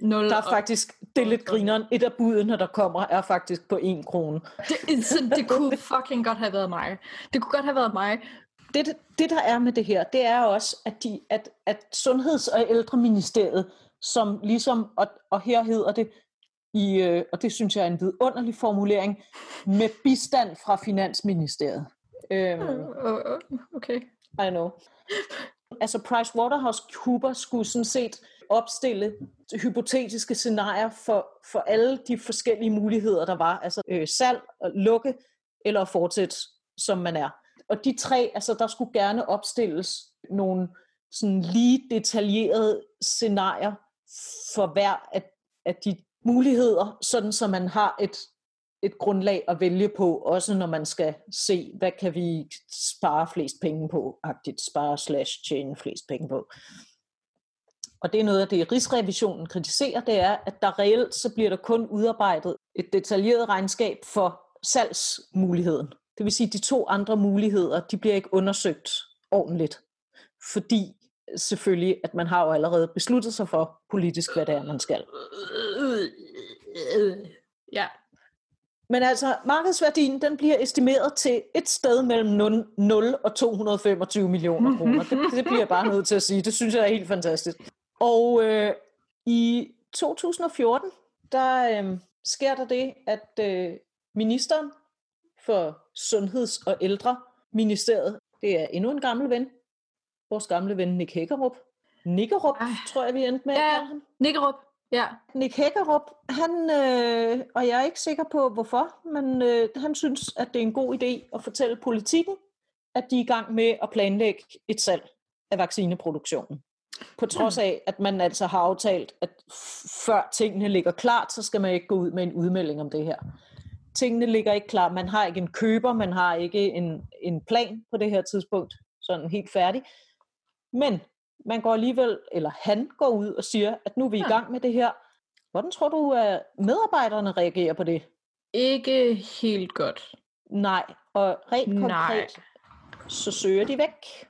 0 Der er faktisk, det er lidt grineren, et af budene, der kommer, er faktisk på 1 krone. Det, så det kunne fucking godt have været mig. Det kunne godt have været mig. Det, det- der er med det her, det er også, at, de, at, at Sundheds- og Ældreministeriet, som ligesom, og, og her hedder det, i, øh, og det synes jeg er en vidunderlig formulering, med bistand fra Finansministeriet. Øhm, Øh, øh, Okay. I know. Altså PricewaterhouseCoopers skulle sådan set opstille hypotetiske scenarier for, for alle de forskellige muligheder, der var. Altså øh, salg, at lukke eller at fortsætte, som man er. Og de tre, altså der skulle gerne opstilles nogle sådan lige detaljerede scenarier for hver af, af de muligheder, sådan så man har et, et grundlag at vælge på, også når man skal se, hvad kan vi spare flest penge på, agtigt spare slash tjene flest penge på. Og det er noget af det, Rigsrevisionen kritiserer, det er, at der reelt så bliver der kun udarbejdet et detaljeret regnskab for salgsmuligheden. Det vil sige, at de to andre muligheder, de bliver ikke undersøgt ordentligt, fordi selvfølgelig, at man har jo allerede besluttet sig for politisk, hvad det er, man skal. Ja. Men altså, markedsværdien, den bliver estimeret til et sted mellem 0, 0 og 225 millioner kroner. Det, det bliver jeg bare nødt til at sige. Det synes jeg er helt fantastisk. Og øh, i 2014, der øh, sker der det, at øh, ministeren for Sundheds- og Ældreministeriet, det er endnu en gammel ven, vores gamle ven Nick Hækkerup. Nickerup, Ej. tror jeg, vi endte med. Ja. Nikkerup. Ja. Nick Hækkerup, han, øh, og jeg er ikke sikker på hvorfor, men øh, han synes, at det er en god idé at fortælle politikken, at de er i gang med at planlægge et salg af vaccineproduktionen. På trods af, at man altså har aftalt, at før tingene ligger klart, så skal man ikke gå ud med en udmelding om det her. Tingene ligger ikke klar. Man har ikke en køber, man har ikke en, en plan på det her tidspunkt, sådan helt færdig. Men man går alligevel, eller han går ud og siger, at nu er vi i Ja. gang med det her. Hvordan tror du, at medarbejderne reagerer på det? Ikke helt godt. Nej, og rent Nej. konkret, så søger de væk.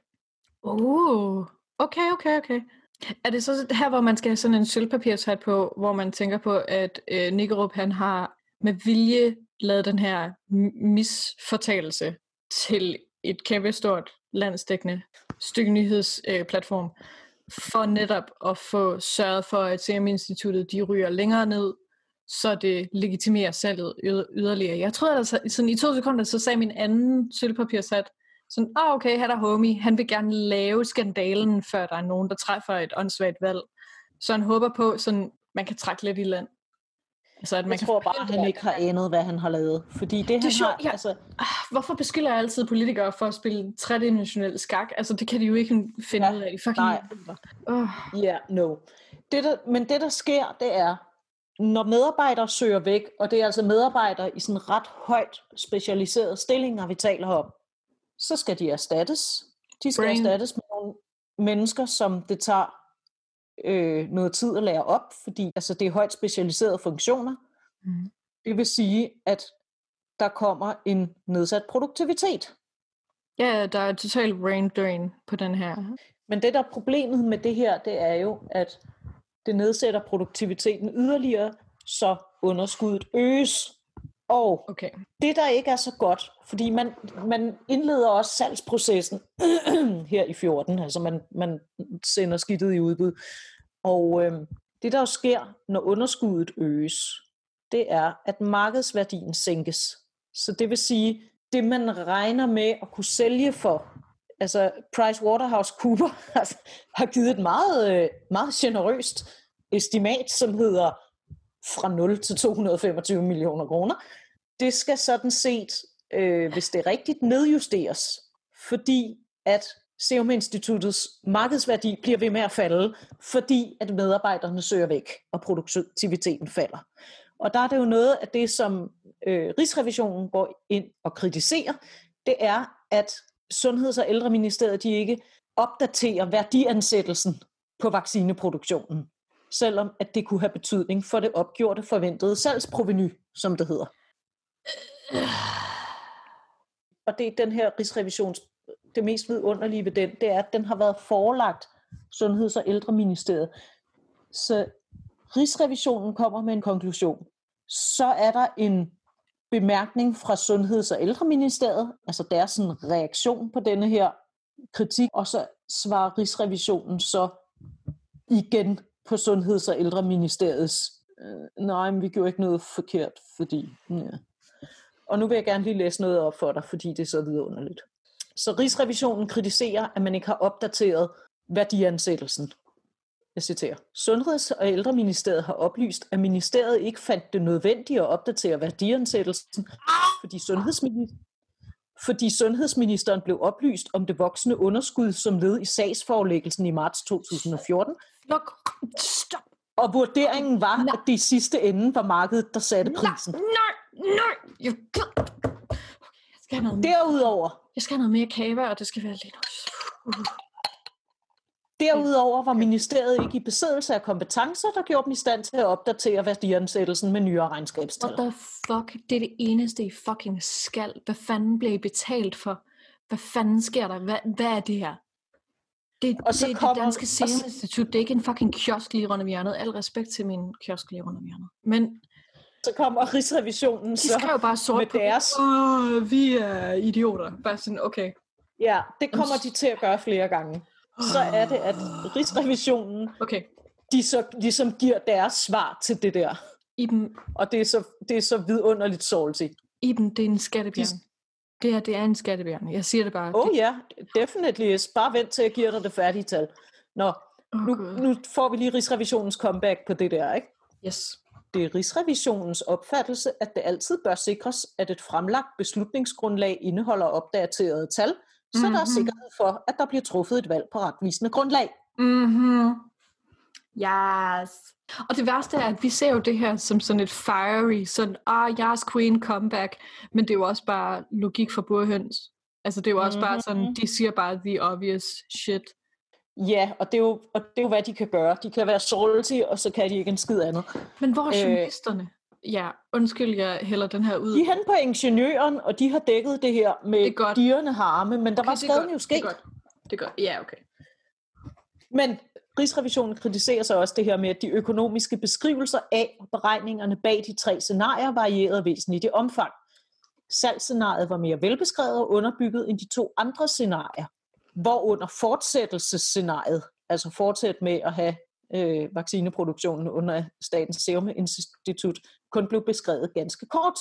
Uh. Okay, okay, okay. Er det så her, hvor man skal have sådan en sølvpapirshat på, hvor man tænker på, at øh, Nikerup, han har med vilje lavet den her misfortalelse til et kæmpe stort landsdækkende stykke nyhedsplatform, øh, for netop at få sørget for, at Serum Instituttet de ryger længere ned, så det legitimerer salget yderligere. Jeg tror, at altså, sådan i to sekunder, så sagde min anden sølvpapirsat, sådan, ah, okay, her er der homie, han vil gerne lave skandalen, før der er nogen, der træffer et åndssvagt valg. Så han håber på, sådan, man kan trække lidt i land. Altså, at man jeg kan tror bare, at han ikke har anet, hvad han har lavet. Fordi det, det han sjovt, har, ja. altså... Ah, hvorfor beskylder jeg altid politikere for at spille tredimensionel skak? Altså, det kan de jo ikke finde ja, ud af. Fucking nej. Oh. Ja, yeah, no. Det, der, men det, der sker, det er, når medarbejdere søger væk, og det er altså medarbejdere i sådan ret højt specialiserede stillinger, vi taler om, så skal de erstattes. De skal Brain. erstattes med nogle mennesker, som det tager øh, noget tid at lære op, fordi altså, det er højt specialiserede funktioner. Mm. Det vil sige, at der kommer en nedsat produktivitet. Ja, der er total brain drain på den her. Men det, der er problemet med det her, det er jo, at det nedsætter produktiviteten yderligere, så underskuddet øges. Og okay. det, der ikke er så godt, fordi man, man indleder også salgsprocessen her i 14, altså man, man sender skidtet i udbud. Og øh, det, der jo sker, når underskuddet øges, det er, at markedsværdien sænkes. Så det vil sige, det man regner med at kunne sælge for, altså Price Waterhouse Cooper har givet et meget, øh, meget generøst estimat, som hedder fra 0 til 225 millioner kroner. Det skal sådan set, øh, hvis det er rigtigt, nedjusteres, fordi at Serum Instituttets markedsværdi bliver ved med at falde, fordi at medarbejderne søger væk, og produktiviteten falder. Og der er det jo noget af det, som øh, Rigsrevisionen går ind og kritiserer, det er, at Sundheds- og Ældreministeriet de ikke opdaterer værdiansættelsen på vaccineproduktionen, selvom at det kunne have betydning for det opgjorte forventede salgsproveny, som det hedder. Og det er den her Rigsrevisions det mest vidunderlige ved den, det er, at den har været forelagt Sundheds- og Ældreministeriet. Så Rigsrevisionen kommer med en konklusion. Så er der en bemærkning fra Sundheds- og Ældreministeriet, altså deres sådan reaktion på denne her kritik, og så svarer Rigsrevisionen så igen på Sundheds- og Ældreministeriets, øh, nej, men vi gjorde ikke noget forkert, fordi... Ja. Og nu vil jeg gerne lige læse noget op for dig, fordi det er så vidunderligt. Så Rigsrevisionen kritiserer, at man ikke har opdateret værdiansættelsen. Jeg citerer. Sundheds- og ældreministeriet har oplyst, at ministeriet ikke fandt det nødvendigt at opdatere værdiansættelsen, fordi sundhedsministeriet fordi sundhedsministeren blev oplyst om det voksende underskud som led i sagsforelæggelsen i marts 2014. Luk. Stop. Og vurderingen var, at det i sidste ende var markedet, der satte prisen. Nej, nej, nej. Jeg, okay, jeg skal have noget Derudover, jeg skal have noget mere kava, og det skal være lidt... Uh. Derudover var ministeriet ikke i besiddelse af kompetencer, der gjorde dem i stand til at opdatere værdiansættelsen med nyere regnskabstal. What the fuck? Det er det eneste, I fucking skal. Hvad fanden bliver I betalt for? Hvad fanden sker der? Hvad, hvad er det her? Det, og så det er kommer, det danske Serum Institut. Det er ikke en fucking kiosk lige rundt om hjørnet. Al respekt til min kiosk lige rundt om hjørnet. Men så kommer Rigsrevisionen så de skrev bare sort med på deres... Åh, vi er idioter. Bare sådan, okay. Ja, det kommer de til at gøre flere gange. Så er det, at Rigsrevisionen, okay. de så ligesom giver deres svar til det der. Iben, Og det er så, det er så vidunderligt salty. Iben, det er en skattebjørn. Det her, det er en skattebjørn. Jeg siger det bare. Oh ja, definitely. Bare vent til, jeg giver dig det færdige tal. Nå, oh, nu, nu får vi lige Rigsrevisionens comeback på det der, ikke? Yes. Det er Rigsrevisionens opfattelse, at det altid bør sikres, at et fremlagt beslutningsgrundlag indeholder opdaterede tal, så mm-hmm. der er sikkerhed for, at der bliver truffet et valg på retvisende grundlag. Mhm. Yes. Og det værste er, at vi ser jo det her som sådan et fiery, sådan, ah, yes, queen, comeback. Men det er jo også bare logik for burhøns. Altså det er jo også mm-hmm. bare sådan, de siger bare the obvious shit. Ja, og det, er jo, og det er jo, hvad de kan gøre. De kan være salty, og så kan de ikke en skid andet. Men hvor er journalisterne? Øh, ja, undskyld, jeg hælder den her ud. De er hen på ingeniøren, og de har dækket det her med det godt. dyrene harme, men der Okay, var skaden jo sket. Det er godt. Det er godt. Ja, okay. Men Rigsrevisionen kritiserer så også det her med, at de økonomiske beskrivelser af beregningerne bag de tre scenarier varierede væsentligt i omfang. Salgsscenariet var mere velbeskrevet og underbygget end de to andre scenarier, hvorunder fortsættelsesscenariet, altså fortsæt med at have øh, vaccineproduktionen under Statens Serum Institut, kun blev beskrevet ganske kort.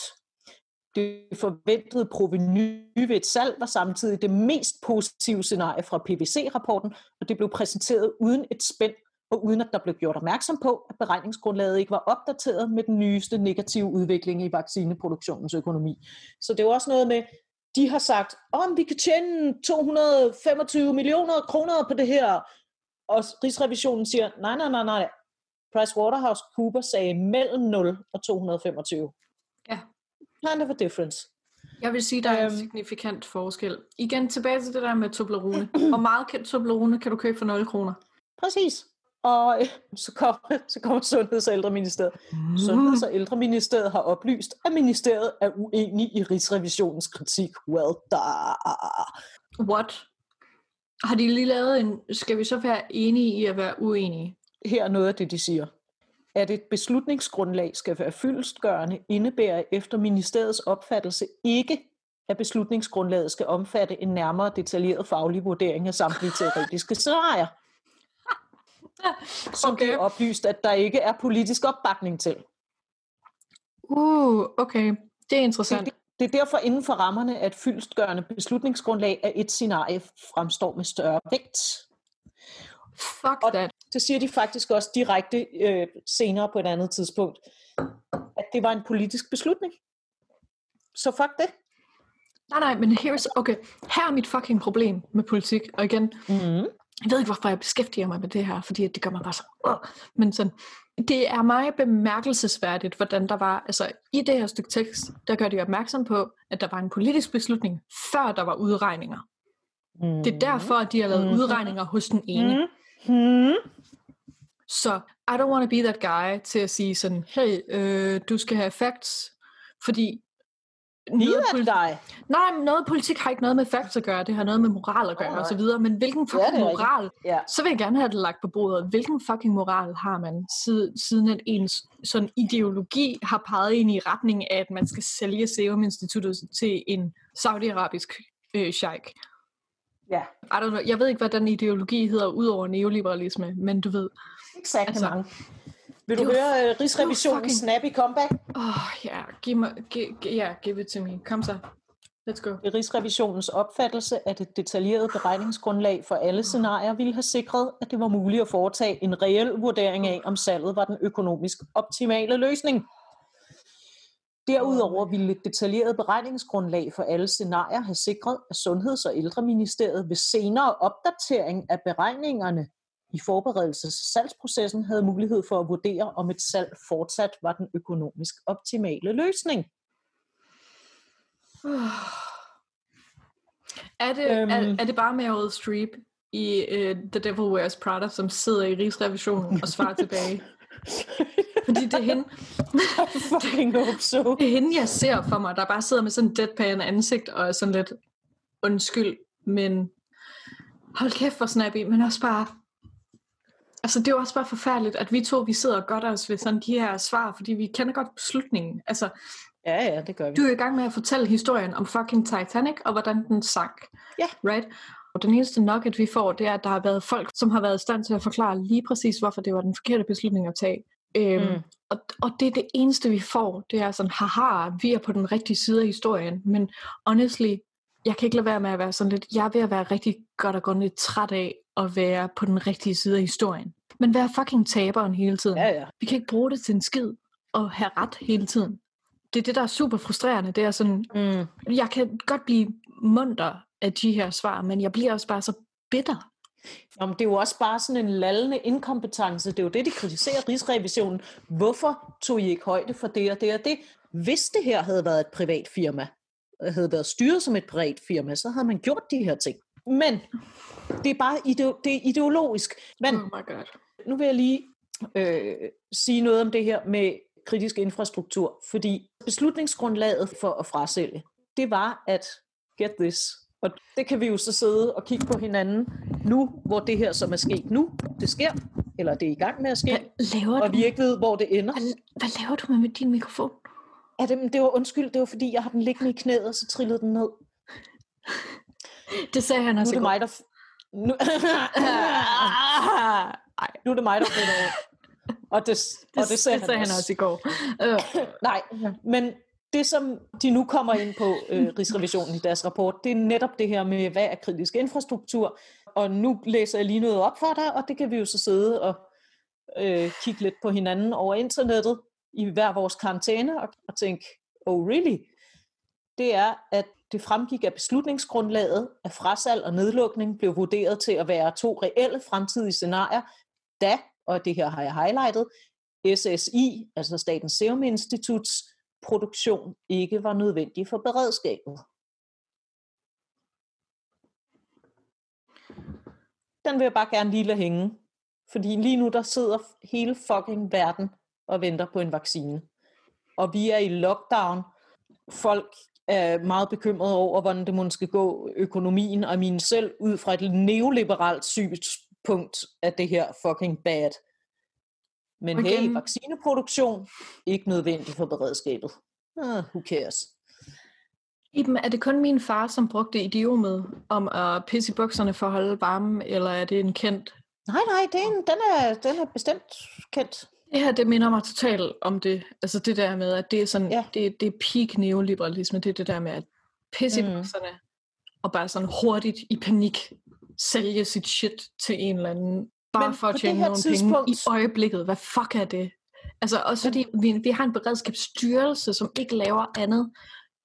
Det forventede proveny ved et salg var samtidig det mest positive scenarie fra PVC-rapporten, og det blev præsenteret uden et spænd og uden at der blev gjort opmærksom på, at beregningsgrundlaget ikke var opdateret med den nyeste negative udvikling i vaccineproduktionens økonomi. Så det er også noget med, de har sagt, om vi kan tjene 225 millioner kroner på det her, og Rigsrevisionen siger, nej, nej, nej, nej, PricewaterhouseCoopers sagde mellem 0 og 225. Ja. Kind of a difference. Jeg vil sige, der er en Øhm. signifikant forskel. Igen tilbage til det der med Toblerone. Hvor meget kan Toblerone kan du købe for 0 kroner? Præcis. Og øh, så kommer, så kommer Sundheds- og Ældreministeriet. Sundheds- og Ældreministeriet har oplyst, at ministeriet er uenig i Rigsrevisionens kritik. Well, da. What? Har de lige lavet en... Skal vi så være enige i at være uenige? Her er noget af det, de siger. At et beslutningsgrundlag skal være fyldestgørende, indebærer efter ministeriets opfattelse ikke, at beslutningsgrundlaget skal omfatte en nærmere detaljeret faglig vurdering af samtlige teoretiske scenarier. Som okay. det er oplyst, at der ikke er politisk opbakning til. Uh, okay. Det er interessant. Det, det er derfor inden for rammerne, at fyldestgørende beslutningsgrundlag af et scenarie fremstår med større vægt. Fuck Og- that. Så siger de faktisk også direkte øh, senere på et andet tidspunkt, at det var en politisk beslutning. Så fuck det. Nej, nej, men here's, okay. her er mit fucking problem med politik. Og igen, Mm-hmm. Jeg ved ikke, hvorfor jeg beskæftiger mig med det her, fordi det gør mig bare så... Men sådan, det er meget bemærkelsesværdigt, hvordan der var, altså i det her stykke tekst, der gør de opmærksom på, at der var en politisk beslutning, før der var udregninger. Mm-hmm. Det er derfor, at de har lavet Mhm. udregninger hos den ene. Mm-hmm. Så I don't want to be that guy til at sige sådan, hey, øh, du skal have facts, fordi noget, dig. nej, men noget politik har ikke noget med facts at gøre, det har noget med moral at gøre Oh, og så videre, men hvilken Ja, fucking rigtigt. moral, Ja. så vil jeg gerne have det lagt på bordet, hvilken fucking moral har man, siden, siden at ens sådan ideologi har peget ind i retning af, at man skal sælge Serum Instituttet til en saudiarabisk øh, sheik. Ja. I don't know. Jeg ved ikke, hvad den ideologi hedder, udover neoliberalisme, men du ved, Exakt Altså, altså, Vil det du høre uh, Rigsrevisionens fucking- snappy comeback? Åh, oh, ja, yeah. giv mig, gi, gi, ja, give it to me. Kom så. Let's go. Det er Rigsrevisionens opfattelse, at et detaljeret beregningsgrundlag for alle scenarier ville have sikret, at det var muligt at foretage en reel vurdering af, om salget var den økonomisk optimale løsning. Derudover ville et detaljeret beregningsgrundlag for alle scenarier have sikret, at Sundheds- og Ældreministeriet ved senere opdatering af beregningerne i forberedelses- og salgsprocessen havde mulighed for at vurdere, om et salg fortsat var den økonomisk optimale løsning. Er det, øhm. er, er det bare Meryl Streep i uh, The Devil Wears Prada, som sidder i Rigsrevisionen og svarer tilbage? Fordi det er hende, I fucking hope so. det er hende, jeg ser for mig, der bare sidder med sådan en deadpan ansigt og er sådan lidt undskyld, men hold kæft for snappy, men også bare Altså, det er jo også bare forfærdeligt, at vi to, vi sidder og godt os ved sådan de her svar, fordi vi kender godt beslutningen. Altså, Ja, ja, det gør vi. Du er i gang med at fortælle historien om fucking Titanic, og hvordan den sank. Ja. Right? Og den eneste nugget, vi får, det er, at der har været folk, som har været i stand til at forklare lige præcis, hvorfor det var den forkerte beslutning at tage. Øhm, Mm. og, og det er det eneste, vi får. Det er sådan, haha, vi er på den rigtige side af historien. Men honestly, jeg kan ikke lade være med at være sådan lidt, jeg er ved at være rigtig godt og grundigt træt af at være på den rigtige side af historien. Men være fucking taberen hele tiden. Ja, ja. Vi kan ikke bruge det til en skid og have ret hele tiden. Det er det, der er super frustrerende. Det er sådan, Mm. jeg kan godt blive munter af de her svar, men jeg bliver også bare så bitter. Jamen, det er jo også bare sådan en lallende inkompetence. Det er jo det, de kritiserer Rigsrevisionen. Hvorfor tog I ikke højde for det og det og det? Hvis det her havde været et privat firma, havde været styret som et privat firma, så havde man gjort de her ting. Men det er bare ideo- det er ideologisk. Men Oh my god. nu vil jeg lige øh, sige noget om det her med kritisk infrastruktur, fordi beslutningsgrundlaget for at frasælge, det var at, get this, Og det kan vi jo så sidde og kigge på hinanden nu, hvor det her som er sket nu, det sker, eller det er i gang med at ske, Hvad laver og du? vi ikke ved, hvor det ender. Hvad, hvad laver du med din mikrofon? Ja, det, det var undskyld, det var fordi, jeg har den liggende i knæet, og så trillede den ned. Det sagde han Nu er også det mig, der... Nu, Ej, nu er det mig, der finder over. Og det, det, og det sagde, det sagde han også i går. Øh, Nej, men det som de nu kommer ind på, øh, Rigsrevisionen i deres rapport, det er netop det her med, hvad er kritisk infrastruktur. Og nu læser jeg lige noget op for dig, og det kan vi jo så sidde og øh, kigge lidt på hinanden over internettet i hver vores karantæne og, og tænke, oh really? Det er, at det fremgik af beslutningsgrundlaget, at frasalg og nedlukning blev vurderet til at være to reelle fremtidige scenarier, da, og det her har jeg highlightet, SSI, altså Statens Serum Instituts produktion ikke var nødvendig for beredskabet. Den vil jeg bare gerne lige lade hænge. Fordi lige nu der sidder hele fucking verden og venter på en vaccine. Og vi er i lockdown. Folk er meget bekymrede over, hvordan det måske gå økonomien, og min selv ud fra et neoliberalt synspunkt er det her fucking bad. Men Og hey, vaccineproduktion, ikke nødvendigt for beredskabet. Ah, who cares? Iben, er det kun min far, som brugte idiomet om at pisse i bukserne for at holde varmen, eller er det en kendt? Nej, nej, det er en, den, er, den er bestemt kendt. Det her, det minder mig totalt om det. Altså det der med, at det er sådan, Ja. det, det er peak neoliberalisme. Det er det der med at pisse Mhm. i bukserne, og bare sådan hurtigt i panik sælge sit shit til en eller anden, bare Men for at tjene nogle tidspunkt- penge i øjeblikket. Hvad fuck er det? Altså også fordi vi, vi har en beredskabsstyrelse, som ikke laver andet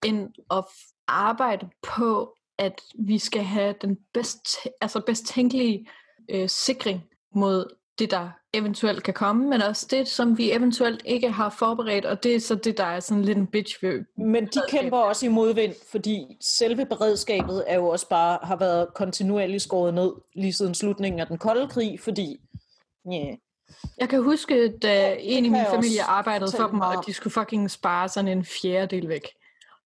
end at arbejde på, at vi skal have den bedst, altså bedst tænkelige øh, sikring mod det, der eventuelt kan komme, men også det, som vi eventuelt ikke har forberedt, og det er så det, der er sådan lidt en bitch ved. Men de kæmper også i modvind, fordi selve beredskabet er jo også bare har været kontinuerligt skåret ned lige siden slutningen af den kolde krig, fordi yeah, Jeg kan huske, da det en i min familie arbejdede for dem, og de skulle fucking spare sådan en fjerdedel væk.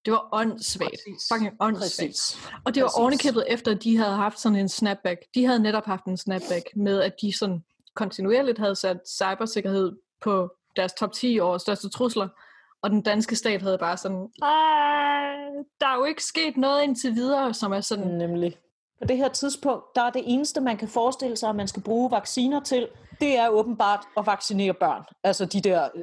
Det var åndssvagt. Præcis. Fucking åndssvagt. præcis. Og det var Præcis. ovenikøbet efter, at de havde haft sådan en snapback. De havde netop haft en snapback med, at de sådan kontinuerligt havde sat cybersikkerhed på deres top 10 over største trusler. Og den danske stat havde bare sådan, "Ej, der er jo ikke sket noget indtil videre, som er sådan, Nemlig. På det her tidspunkt, der er det eneste, man kan forestille sig, at man skal bruge vacciner til, det er åbenbart at vaccinere børn. Altså de der øh,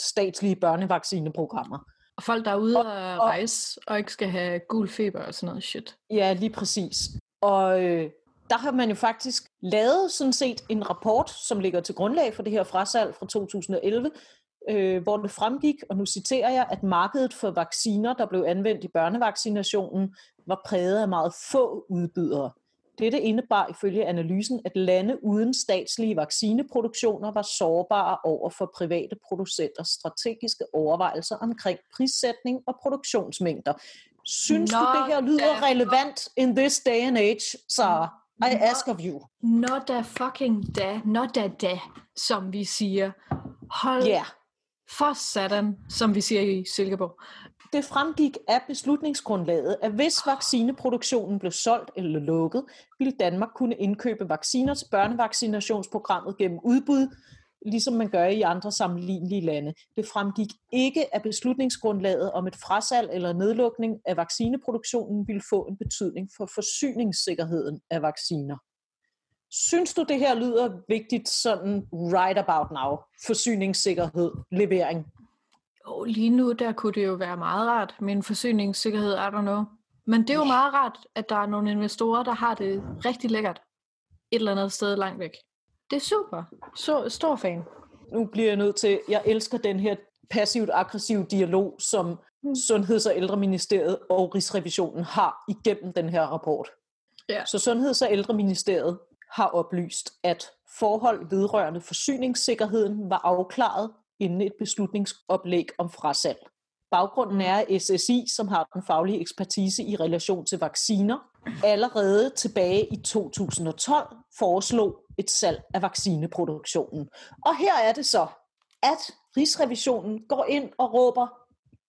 statslige børnevaccineprogrammer. og folk der er ude Og- at rejse, og ikke skal have gul feber og sådan noget shit. Ja, lige præcis. Og øh, der har man jo faktisk lavet sådan set en rapport, som ligger til grundlag for det her frasalg fra 2011, øh, hvor det fremgik, og nu citerer jeg, at markedet for vacciner, der blev anvendt i børnevaccinationen, var præget af meget få udbydere. Dette indebar ifølge analysen, at lande uden statslige vaccineproduktioner var sårbare over for private producenters strategiske overvejelser omkring prissætning og produktionsmængder. Synes du, Nå det her lyder relevant in this day and age, Sarah? I ask of you. Not da fucking da, not da da, som vi siger. Hold. Yeah. for satan, som vi siger i Silkeborg. Det fremgik af beslutningsgrundlaget, at hvis vaccineproduktionen blev solgt eller lukket, ville Danmark kunne indkøbe vacciner til børnevaccinationsprogrammet gennem udbud, ligesom man gør i andre sammenlignelige lande. Det fremgik ikke af beslutningsgrundlaget om et frasalg eller nedlukning af vaccineproduktionen ville få en betydning for forsyningssikkerheden af vacciner. Synes du, det her lyder vigtigt sådan right about now? Forsyningssikkerhed, levering. Jo, lige nu, der kunne det jo være meget rart med en forsyningssikkerhed, I don't know. Men det er jo meget rart, at der er nogle investorer, der har det rigtig lækkert et eller andet sted langt væk. Det er super. Så, stor fan. nu bliver jeg nødt til, jeg elsker den her passivt aggressiv dialog, som Sundheds- og Ældreministeriet og Rigsrevisionen har igennem den her rapport. Ja. Så Sundheds- og Ældreministeriet har oplyst, at forhold vedrørende forsyningssikkerheden var afklaret inden et beslutningsoplæg om frasalg. Baggrunden er, at SSI, som har den faglige ekspertise i relation til vacciner, allerede tilbage i 2012 foreslog et salg af vaccineproduktionen. Og her er det så, at Rigsrevisionen går ind og råber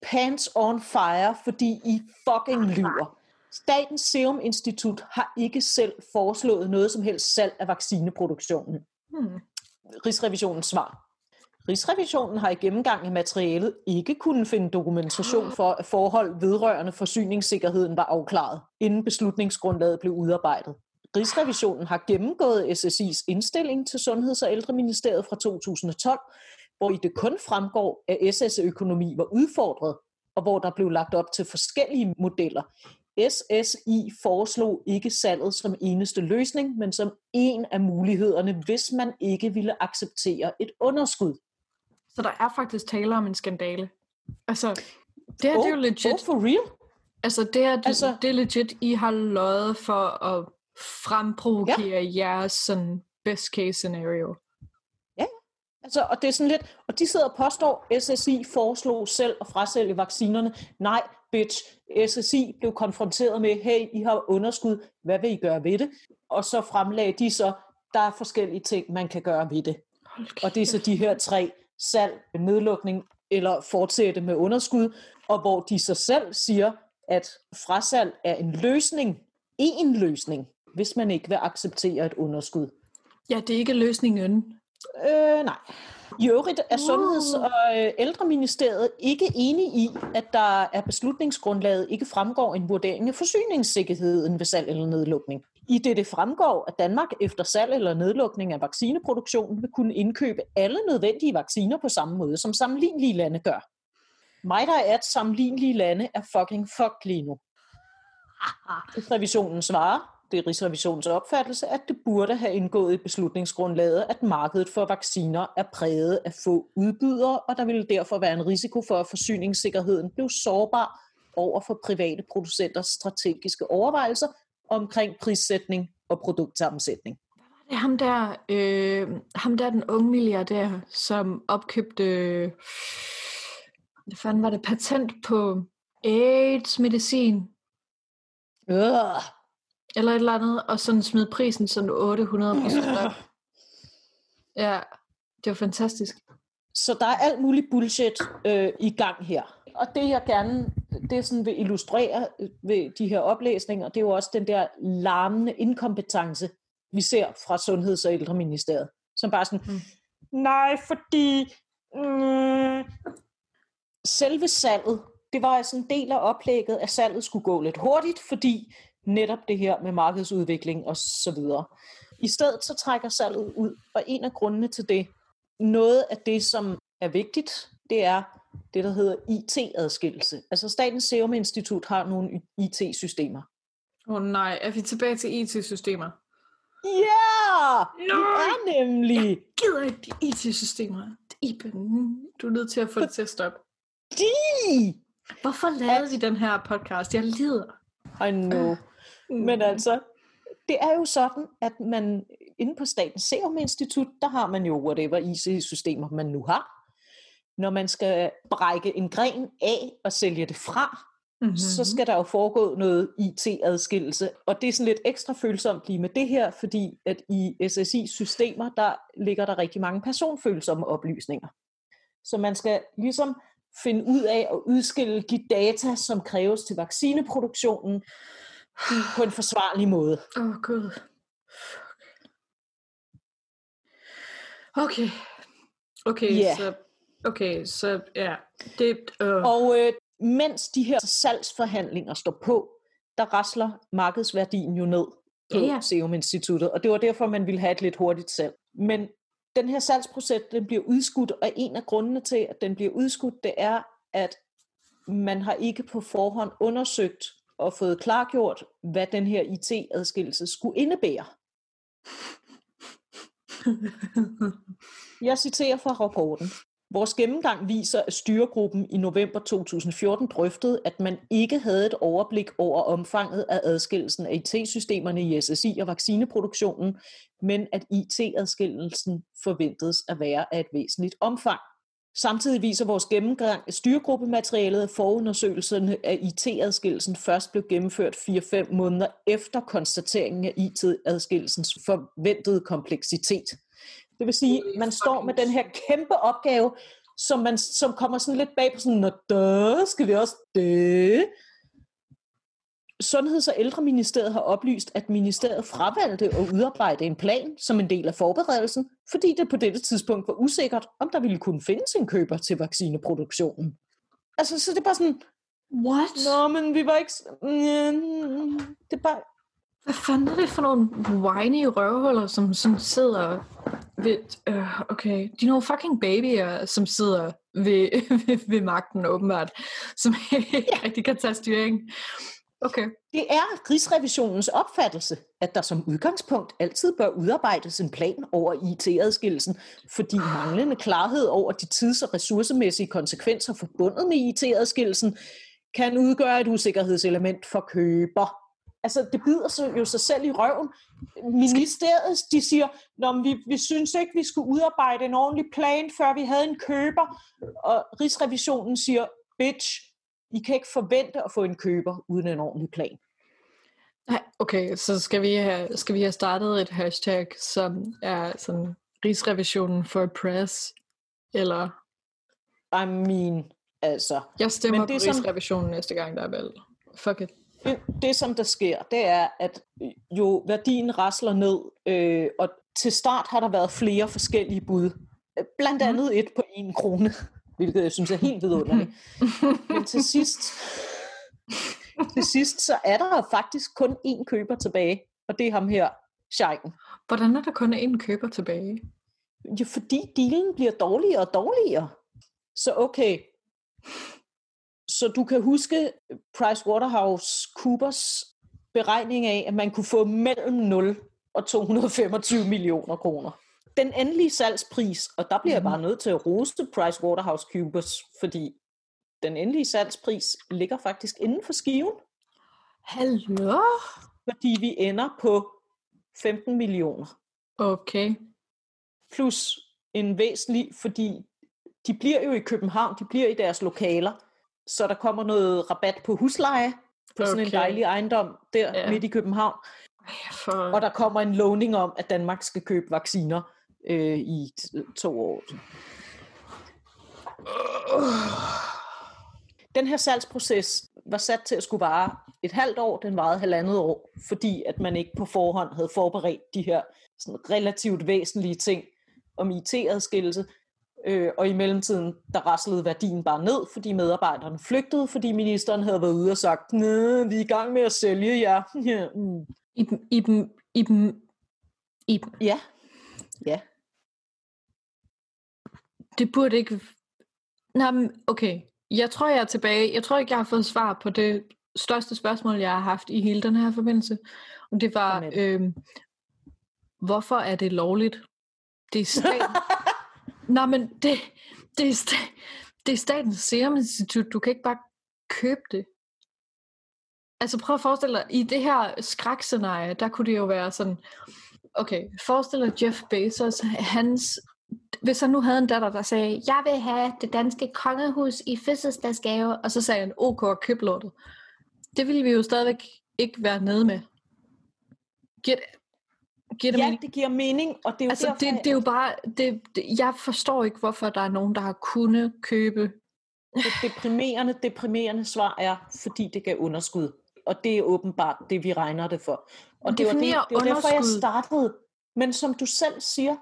pants on fire, fordi I fucking lyver. Statens Serum Institut har ikke selv foreslået noget som helst salg af vaccineproduktionen. Hmm. Rigsrevisionens svar. Rigsrevisionen har i gennemgang af materialet ikke kunnet finde dokumentation for, at forhold vedrørende forsyningssikkerheden var afklaret, inden beslutningsgrundlaget blev udarbejdet. Rigsrevisionen har gennemgået SSI's indstilling til Sundheds- og Ældreministeriet fra 2012, hvor i det kun fremgår, at SS økonomi var udfordret, og hvor der blev lagt op til forskellige modeller. SSI foreslog ikke salget som eneste løsning, men som en af mulighederne, hvis man ikke ville acceptere et underskud. Så der er faktisk tale om en skandale. Altså, det er, oh, det er jo legit. Oh, for real? Altså, det er, altså, Altså- det er legit, I har løjet for at fremprovokere ja. jeres sådan best case scenario. Altså, og det er sådan lidt, og de sidder og påstår, SSI foreslog selv at frasælge vaccinerne. Nej, bitch, SSI blev konfronteret med, hey, I har underskud, hvad vil I gøre ved det? Og så fremlagde de så, der er forskellige ting, man kan gøre ved det. Hold Og det er så de her tre, salg, nedlukning eller fortsætte med underskud, og hvor de så selv siger, at frasalg er en løsning, en løsning, hvis man ikke vil acceptere et underskud. Ja, det er ikke løsningen. Øh, nej. I øvrigt er Sundheds- og øh, Ældreministeriet ikke enige i, at der er beslutningsgrundlaget ikke fremgår en vurdering af forsyningssikkerheden ved salg eller nedlukning. I det det fremgår, at Danmark efter salg eller nedlukning af vaccineproduktionen vil kunne indkøbe alle nødvendige vacciner på samme måde, som sammenlignelige lande gør. Mig der er, at sammenlignelige lande er fucking fuck lige nu. Rigsrevisionen svarer, det er Rigsrevisionens opfattelse, at det burde have indgået i beslutningsgrundlaget, at markedet for vacciner er præget af få udbydere, og der ville derfor være en risiko for, at forsyningssikkerheden blev sårbar over for private producenters strategiske overvejelser omkring prissætning og produktsammensætning. Det er ham der, øh, ham der den unge milliardær, som opkøbte, hvad fanden var det, patent på AIDS-medicin, Øh. Eller et eller andet, og sådan smed prisen sådan 800 procent op. Ja, det var fantastisk. Så der er alt muligt bullshit øh, i gang her. Og det jeg gerne det sådan vil illustrere øh, ved de her oplæsninger, det er jo også den der larmende inkompetence, vi ser fra Sundheds- og Ældreministeriet. Som bare sådan, mm. nej, fordi mm, selve salget, det var altså en del af oplægget, at salget skulle gå lidt hurtigt, fordi netop det her med markedsudvikling og så videre. I stedet så trækker salget ud, og en af grundene til det, noget af det, som er vigtigt, det er det, der hedder IT-adskillelse. Altså Statens Serum Institut har nogle IT-systemer. Åh oh, nej, er vi tilbage til IT-systemer? Ja, yeah! Nej! er nemlig. Gider ikke de IT-systemer. Iben, du er nødt til at få det til at stoppe. De! Hvorfor lavede vi den her podcast? Jeg lider. I know. Men altså, det er jo sådan, at man inde på Statens Serum Institut, der har man jo whatever IT-systemer, man nu har. Når man skal brække en gren af og sælge det fra, mm-hmm. så skal der jo foregå noget IT-adskillelse. Og det er sådan lidt ekstra følsomt lige med det her, fordi at i SSI-systemer, der ligger der rigtig mange personfølsomme oplysninger. Så man skal ligesom finde ud af at udskille de data, som kræves til vaccineproduktionen på en forsvarlig måde. Åh, oh, gud. Okay. Okay, Ja. så... Okay, så ja. Det, øh. Og øh, mens de her salgsforhandlinger står på, der rasler markedsværdien jo ned på Ja, ja. Serum Instituttet, og det var derfor, man ville have et lidt hurtigt salg. Men den her salgsproces, den bliver udskudt, og en af grundene til, at den bliver udskudt, det er, at man har ikke på forhånd undersøgt og fået klargjort, hvad den her IT-adskillelse skulle indebære. Jeg citerer fra rapporten. Vores gennemgang viser, at styregruppen i november 2014 drøftede, at man ikke havde et overblik over omfanget af adskillelsen af IT-systemerne i SSI og vaccineproduktionen, men at IT-adskillelsen forventedes at være af et væsentligt omfang. Samtidig viser vores gennemgang af styregruppematerialet, at forundersøgelserne af IT-adskillelsen først blev gennemført 4-5 måneder efter konstateringen af IT-adskillelsens forventede kompleksitet. Det vil sige, at man står med den her kæmpe opgave, som, man, som kommer sådan lidt bag på sådan, Nå, da skal vi også det. Sundheds- og Ældreministeriet har oplyst, at ministeriet fravalgte at udarbejde en plan som en del af forberedelsen, fordi det på dette tidspunkt var usikkert, om der ville kunne findes en køber til vaccineproduktionen. Altså, så det er bare sådan, What? Nå, men vi var ikke... Mm, Det er bare... Hvad fanden er det for nogle whiny røvhuller, som, som sidder ved... Øh, okay, de er nogle fucking babyer, som sidder ved, ved, ved magten åbenbart, som ikke rigtig kan tage styring. Okay. Det er Rigsrevisionens opfattelse, at der som udgangspunkt altid bør udarbejdes en plan over IT-adskillelsen, fordi manglende klarhed over de tids- og ressourcemæssige konsekvenser forbundet med IT-adskillelsen kan udgøre et usikkerhedselement for køber. Altså, det bider sig jo sig selv i røven. Ministeriet, de siger, Nå, vi, vi synes ikke, vi skulle udarbejde en ordentlig plan, før vi havde en køber. Og Rigsrevisionen siger, bitch, i kan ikke forvente at få en køber uden en ordentlig plan. Nej, okay, så skal vi, have, skal vi have startet et hashtag, som er sådan Rigsrevisionen for press, eller I mean, altså, jeg stemmer Men på det sådan- Rigsrevisionen næste gang, der er valg. Fuck it. det, det som der sker, det er, at jo værdien rasler ned, øh, og til start har der været flere forskellige bud. Blandt Mhm. andet et på en krone, hvilket jeg synes er helt vidunderligt. Men til sidst, til sidst, så er der faktisk kun én køber tilbage, og det er ham her, Scheiken. Hvordan er der kun én køber tilbage? Jo, fordi dealen bliver dårligere og dårligere. Så okay. Så du kan huske PricewaterhouseCoopers beregning af, at man kunne få mellem 0 og 225 millioner kroner. Den endelige salgspris, og der bliver jeg bare nødt til at rose PricewaterhouseCoopers, fordi den endelige salgspris ligger faktisk inden for skiven, Hallo? fordi vi ender på 15 millioner. Okay. plus en væsentlig, fordi de bliver jo i København, de bliver i deres lokaler, så der kommer noget rabat på husleje på sådan en Okay. dejlig ejendom der ja. midt i København, For... og der kommer en lovning om, at Danmark skal købe vacciner øh, i to år. Den her salgsproces var sat til at skulle vare et halvt år, den varede halvandet år, fordi at man ikke på forhånd havde forberedt de her sådan relativt væsentlige ting om IT-adskillelse, øh, og i mellemtiden, der raslede værdien bare ned, fordi medarbejderne flygtede, fordi ministeren havde været ude og sagt, nej, vi er i gang med at sælge jer. Ja, mm. Iben, Iben, Iben, Iben. ja. ja. Det burde ikke... Nå, men okay. Jeg tror, jeg er tilbage. Jeg tror ikke, jeg har fået svar på det største spørgsmål, jeg har haft i hele den her forbindelse. Og det var, øhm, hvorfor er det lovligt? Det er staten. Nå, men det, det, er sta- det er Statens Serum Institut. Du kan ikke bare købe det. Altså prøv at forestille dig, i det her skrækscenarie, der kunne det jo være sådan, okay, forestil dig Jeff Bezos, hans, hvis han nu havde en datter, der sagde, jeg vil have det danske kongehus i fødselsdagsgave, og så sagde han, ok, køb lortet. Det ville vi jo stadigvæk ikke være nede med. Giver, det- giver det ja, mening? det giver mening, og det er jo Altså, derfor, det, det er jo bare, det, det, jeg forstår ikke, hvorfor der er nogen, der har kunnet købe. det deprimerende, deprimerende svar er, fordi det gav underskud. Og det er åbenbart det, vi regner det for. Og det var, det, det var derfor, jeg startede. Men som du selv siger,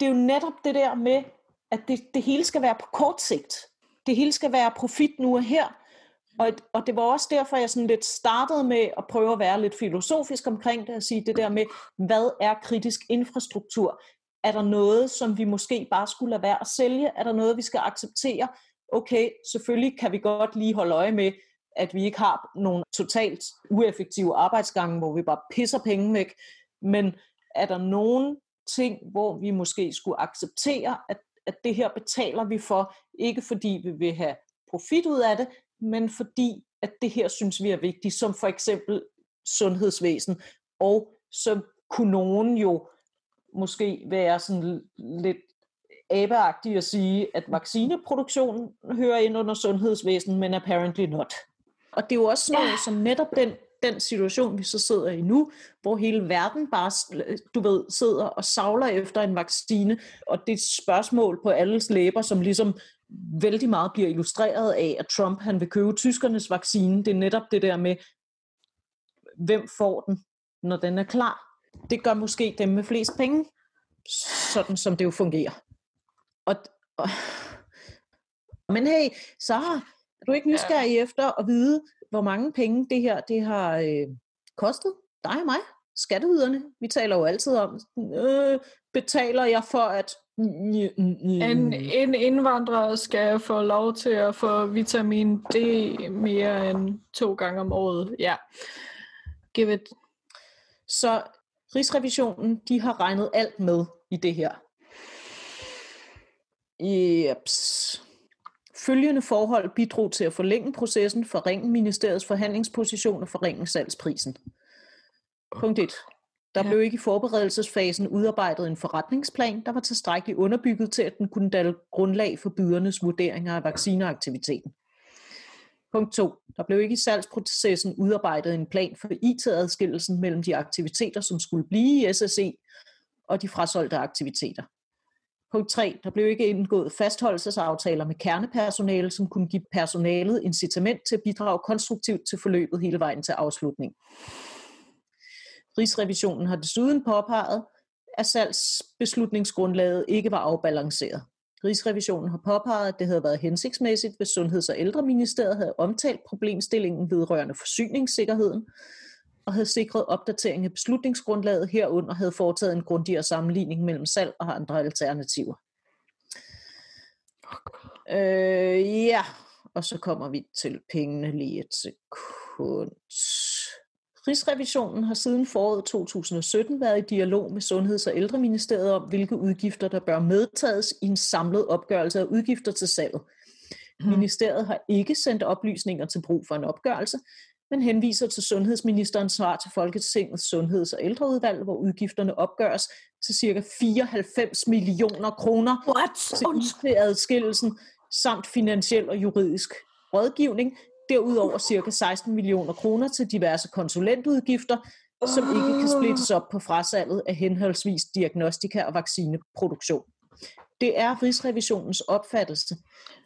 det er jo netop det der med, at det, det hele skal være på kort sigt. Det hele skal være profit nu og her. Og, og det var også derfor, jeg sådan lidt startede med at prøve at være lidt filosofisk omkring det, og sige det der med, hvad er kritisk infrastruktur? Er der noget, som vi måske bare skulle lade være at sælge? Er der noget, vi skal acceptere? Okay, selvfølgelig kan vi godt lige holde øje med, at vi ikke har nogle totalt ueffektive arbejdsgange, hvor vi bare pisser penge væk. Men er der nogen ting, hvor vi måske skulle acceptere, at, at det her betaler vi for, ikke fordi vi vil have profit ud af det, men fordi at det her synes vi er vigtigt, som for eksempel sundhedsvæsen. Og så kunne nogen jo måske være sådan lidt abeagtig at sige, at vaccineproduktionen hører ind under sundhedsvæsen, men apparently not. Og det er jo også sådan noget, som netop den, den situation, vi så sidder i nu, hvor hele verden bare, du ved, sidder og savler efter en vaccine, og det er et spørgsmål på alles læber, som ligesom vældig meget bliver illustreret af, at Trump han vil købe tyskernes vaccine. Det er netop det der med, hvem får den, når den er klar. Det gør måske dem med flest penge, sådan som det jo fungerer. Og, og, men hey, så er du ikke nysgerrig ja. efter at vide, hvor mange penge det her det har øh, kostet dig og mig, skatteyderne. Vi taler jo altid om, øh, betaler jeg for at... En, en indvandrer skal få lov til at få vitamin D mere end to gange om året. Ja, give it. Så Rigsrevisionen, de har regnet alt med i det her. Jeps. Følgende forhold bidrog til at forlænge processen, forringe ministeriets forhandlingsposition og forringe salgsprisen. Punkt 1. Der ja. blev ikke i forberedelsesfasen udarbejdet en forretningsplan, der var tilstrækkeligt underbygget til, at den kunne danne grundlag for bydernes vurderinger af vaccineaktiviteten. Punkt 2. Der blev ikke i salgsprocessen udarbejdet en plan for IT-adskillelsen mellem de aktiviteter, som skulle blive i SSE, og de frasolgte aktiviteter. Punkt 3. Der blev ikke indgået fastholdelsesaftaler med kernepersonale, som kunne give personalet incitament til at bidrage konstruktivt til forløbet hele vejen til afslutning. Rigsrevisionen har desuden påpeget, at salgsbeslutningsgrundlaget ikke var afbalanceret. Rigsrevisionen har påpeget, at det havde været hensigtsmæssigt, hvis Sundheds- og Ældreministeriet havde omtalt problemstillingen vedrørende forsyningssikkerheden, og havde sikret opdatering af beslutningsgrundlaget herunder havde foretaget en grundigere sammenligning mellem salg og andre alternativer. Øh, ja, og så kommer vi til pengene lige et sekund. Rigsrevisionen har siden foråret 2017 været i dialog med Sundheds- og Ældreministeriet om, hvilke udgifter, der bør medtages i en samlet opgørelse af udgifter til salget. Mm. Ministeriet har ikke sendt oplysninger til brug for en opgørelse, men henviser til sundhedsministerens svar til Folketingets Sundheds- og Ældreudvalg, hvor udgifterne opgøres til ca. 94 millioner kroner til adskillelsen samt finansiel og juridisk rådgivning, Derudover cirka 16 millioner kroner til diverse konsulentudgifter, som ikke kan splittes op på frasalget af henholdsvis diagnostika og vaccineproduktion. Det er Rigsrevisionens opfattelse,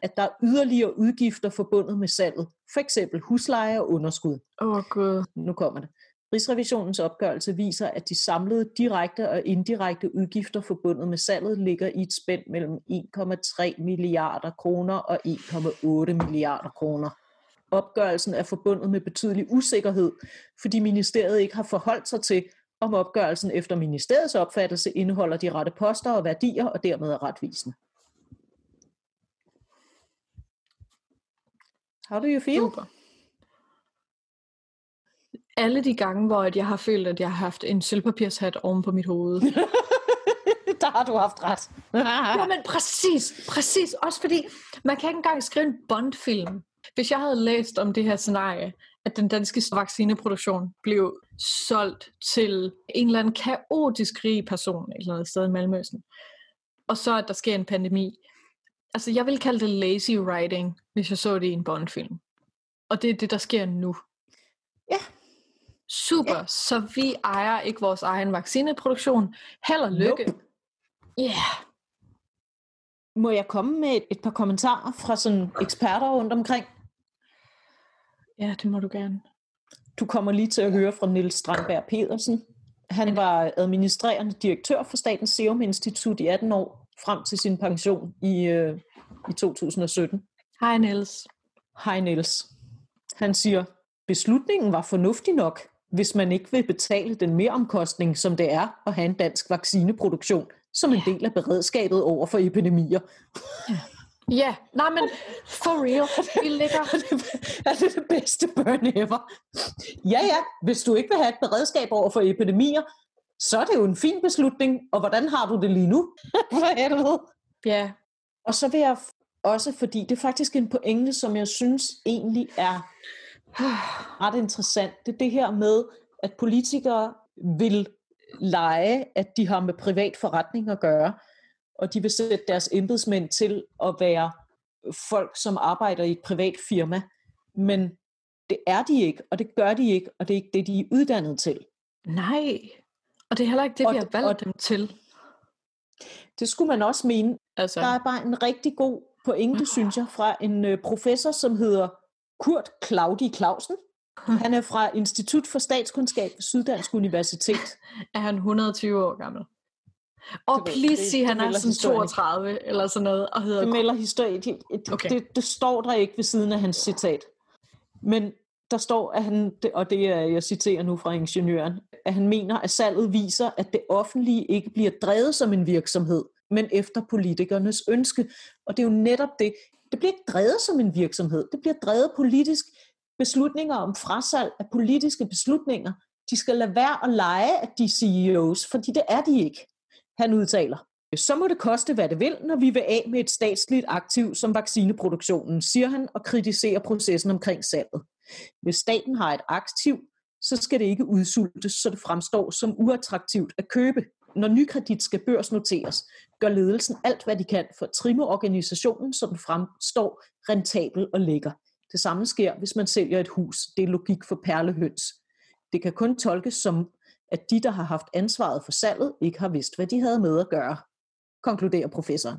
at der er yderligere udgifter forbundet med salget, for eksempel husleje og underskud. Åh oh, gud. Nu kommer det. Rigsrevisionens opgørelse viser, at de samlede direkte og indirekte udgifter forbundet med salget ligger i et spænd mellem 1,3 milliarder kroner og 1,8 milliarder kroner. Opgørelsen er forbundet med betydelig usikkerhed, fordi ministeriet ikke har forholdt sig til, om opgørelsen efter ministeriets opfattelse indeholder de rette poster og værdier og dermed er retvisende. How do you feel? Super. Alle de gange, hvor jeg har følt, at jeg har haft en sølvpapirshat oven på mit hoved. Der har du haft ret. ja, men præcis, præcis. Også fordi, man kan ikke engang skrive en Bond-film, hvis jeg havde læst om det her scenarie, at den danske vaccineproduktion blev solgt til en eller anden kaotisk rig person et eller andet sted i Mellemøsten, og så at der sker en pandemi. Altså, jeg vil kalde det lazy writing, hvis jeg så det i en Bond-film. Og det er det, der sker nu. Ja. Super, ja. så vi ejer ikke vores egen vaccineproduktion. Held og lykke. Nope. Yeah. Må jeg komme med et, et par kommentarer fra sådan eksperter rundt omkring? Ja, det må du gerne. Du kommer lige til at høre fra Nils Strandberg Pedersen. Han var administrerende direktør for Statens Serum Institut i 18 år, frem til sin pension i, øh, i 2017. Hej Niels. Hej Niels. Han siger, beslutningen var fornuftig nok, hvis man ikke vil betale den meromkostning, som det er at have en dansk vaccineproduktion som en del af beredskabet over for epidemier. Ja. Ja, nej men for real, vi ligger... er det det bedste burn ever? Ja, ja, hvis du ikke vil have et beredskab over for epidemier, så er det jo en fin beslutning, og hvordan har du det lige nu? For helvede. Ja. Og så vil jeg også, fordi det er faktisk en pointe, som jeg synes egentlig er ret interessant, det er det her med, at politikere vil lege, at de har med privat forretning at gøre, og de vil sætte deres embedsmænd til at være folk, som arbejder i et privat firma. Men det er de ikke, og det gør de ikke, og det er ikke det, de er uddannet til. Nej, og det er heller ikke det, og, vi har valgt og, dem til. Det skulle man også mene. Altså. Der er bare en rigtig god pointe, synes jeg, fra en øh, professor, som hedder Kurt Claudi Clausen. Han er fra Institut for Statskundskab ved Syddansk Universitet. Er han 120 år gammel? Og please sig, han er sådan historien. 32 eller sådan noget, og hedder Det melder historie. Det, det, Okay. det, det står der ikke ved siden af hans citat. Men der står, at han, og det er, jeg citerer nu fra ingeniøren, at han mener, at salget viser, at det offentlige ikke bliver drevet som en virksomhed, men efter politikernes ønske. Og det er jo netop det. Det bliver ikke drevet som en virksomhed. Det bliver drevet politisk. Beslutninger om frasalg af politiske beslutninger. De skal lade være at lege, at de er CEOs, fordi det er de ikke. Han udtaler. Så må det koste, hvad det vil, når vi vil af med et statsligt aktiv som vaccineproduktionen, siger han og kritiserer processen omkring salget. Hvis staten har et aktiv, så skal det ikke udsultes, så det fremstår som uattraktivt at købe. Når nykredit skal børsnoteres, gør ledelsen alt, hvad de kan for at trimme organisationen, så den fremstår rentabel og lækker. Det samme sker, hvis man sælger et hus. Det er logik for perlehøns. Det kan kun tolkes som, at de, der har haft ansvaret for salget, ikke har vidst, hvad de havde med at gøre, konkluderer professoren.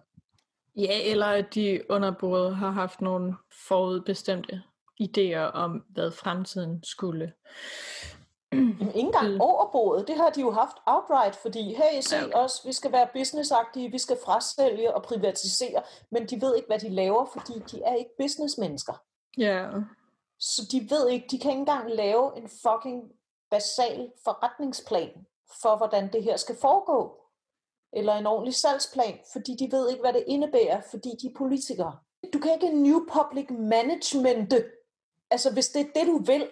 Ja, eller at de under bordet har haft nogle forudbestemte idéer om, hvad fremtiden skulle. Jamen, ikke engang overbordet, det har de jo haft outright, fordi hey, se Ja, os, vi skal være businessagtige, vi skal frasælge og privatisere, men de ved ikke, hvad de laver, fordi de er ikke businessmennesker. Ja, Så de ved ikke, de kan ikke engang lave en fucking basal forretningsplan for, hvordan det her skal foregå. Eller en ordentlig salgsplan, fordi de ved ikke, hvad det indebærer, fordi de er politikere. Du kan ikke new public management. Altså, hvis det er det, du vil,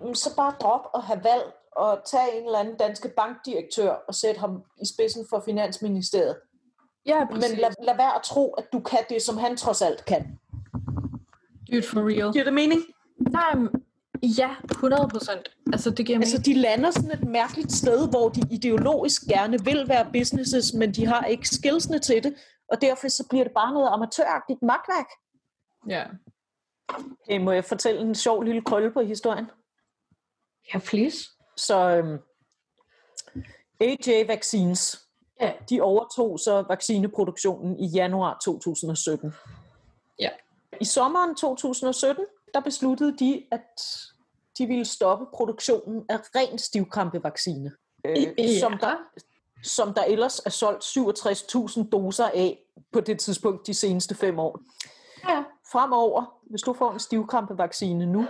mm, så bare drop og have valg og tage en eller anden danske bankdirektør og sætte ham i spidsen for Finansministeriet. ja Men lad, lad være at tro, at du kan det, som han trods alt kan. Dude, for real. Giver det mening? Nej, ja, 100 procent. Altså, det giver Altså, de lander sådan et mærkeligt sted, hvor de ideologisk gerne vil være businesses, men de har ikke skillsene til det, og derfor så bliver det bare noget amatøragtigt magtværk. Ja. Okay, må jeg fortælle en sjov lille krølle på historien? Ja, please. Så øhm, AJ Vaccines, Ja. de overtog så vaccineproduktionen i januar 2017. Ja. I sommeren 2017, der besluttede de, at de ville stoppe produktionen af ren stivkrampevaccine. Øh, Ja. som, der, som der ellers er solgt 67.000 doser af på det tidspunkt de seneste fem år. Ja. Fremover, hvis du får en stivkrampevaccine nu,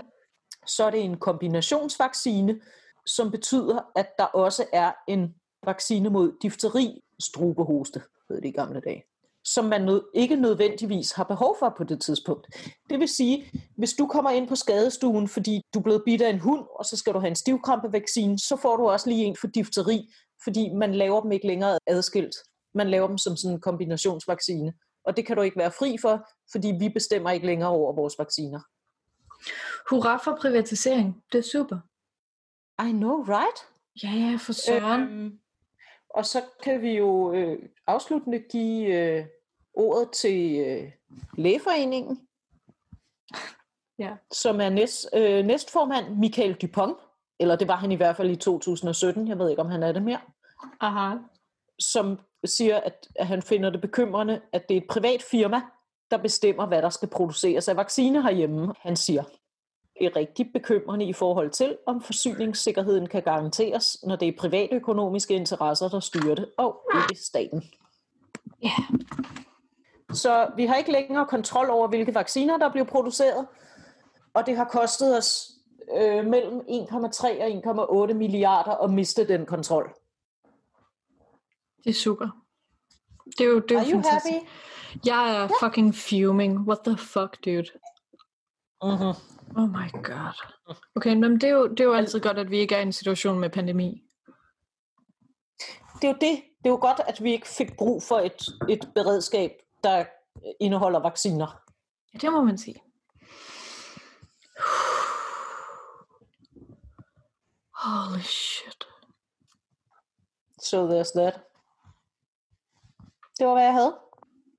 så er det en kombinationsvaccine, som betyder, at der også er en vaccine mod difteri, strubehoste, hed det i gamle dage, som man nød, ikke nødvendigvis har behov for på det tidspunkt. Det vil sige, hvis du kommer ind på skadestuen, fordi du er blevet bidt af en hund, og så skal du have en stivkrampevaccine, så får du også lige en for difteri, fordi man laver dem ikke længere adskilt. Man laver dem som sådan en kombinationsvaccine. Og det kan du ikke være fri for, fordi vi bestemmer ikke længere over vores vacciner. Hurra for privatisering. Det er super. I know, right? Ja, ja, for søren. Øhm, og så kan vi jo øh, afsluttende give øh, ordet til øh, Lægeforeningen, Ja. som er næst, øh, næstformand Michael Dupont, eller det var han i hvert fald i 2017, jeg ved ikke, om han er det mere, Aha. som siger, at, at han finder det bekymrende, at det er et privat firma, der bestemmer, hvad der skal produceres af vaccine herhjemme. Han siger, er rigtig bekymrende i forhold til, om forsyningssikkerheden kan garanteres, når det er private økonomiske interesser, der styrer det, og ikke staten. Ja. Så vi har ikke længere kontrol over, hvilke vacciner, der bliver produceret, og det har kostet os øh, mellem 1,3 og 1,8 milliarder at miste den kontrol. Det er super. Det er jo, det er Are jo fantastisk. happy? Jeg er fucking fuming. What the fuck, dude? Mm-hmm. Oh my god. Okay, men det er, jo, det er jo altid godt, at vi ikke er i en situation med pandemi. det er jo det. Det er jo godt, at vi ikke fik brug for et, et beredskab, der indeholder vacciner. Ja, det må man sige. Holy shit. So there's that. Det var, hvad jeg havde.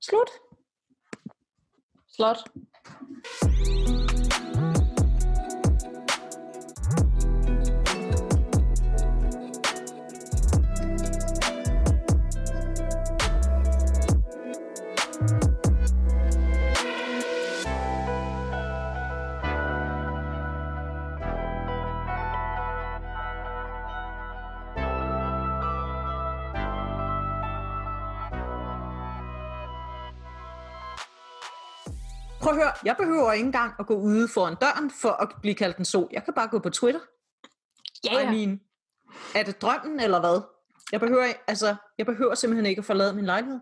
Slut. Slot. Jeg behøver ikke engang at gå ude foran døren for at blive kaldt en sol. Jeg kan bare gå på Twitter. Ja, I ja. mean, er det drømmen eller hvad? Jeg behøver, altså, jeg behøver simpelthen ikke at forlade min lejlighed.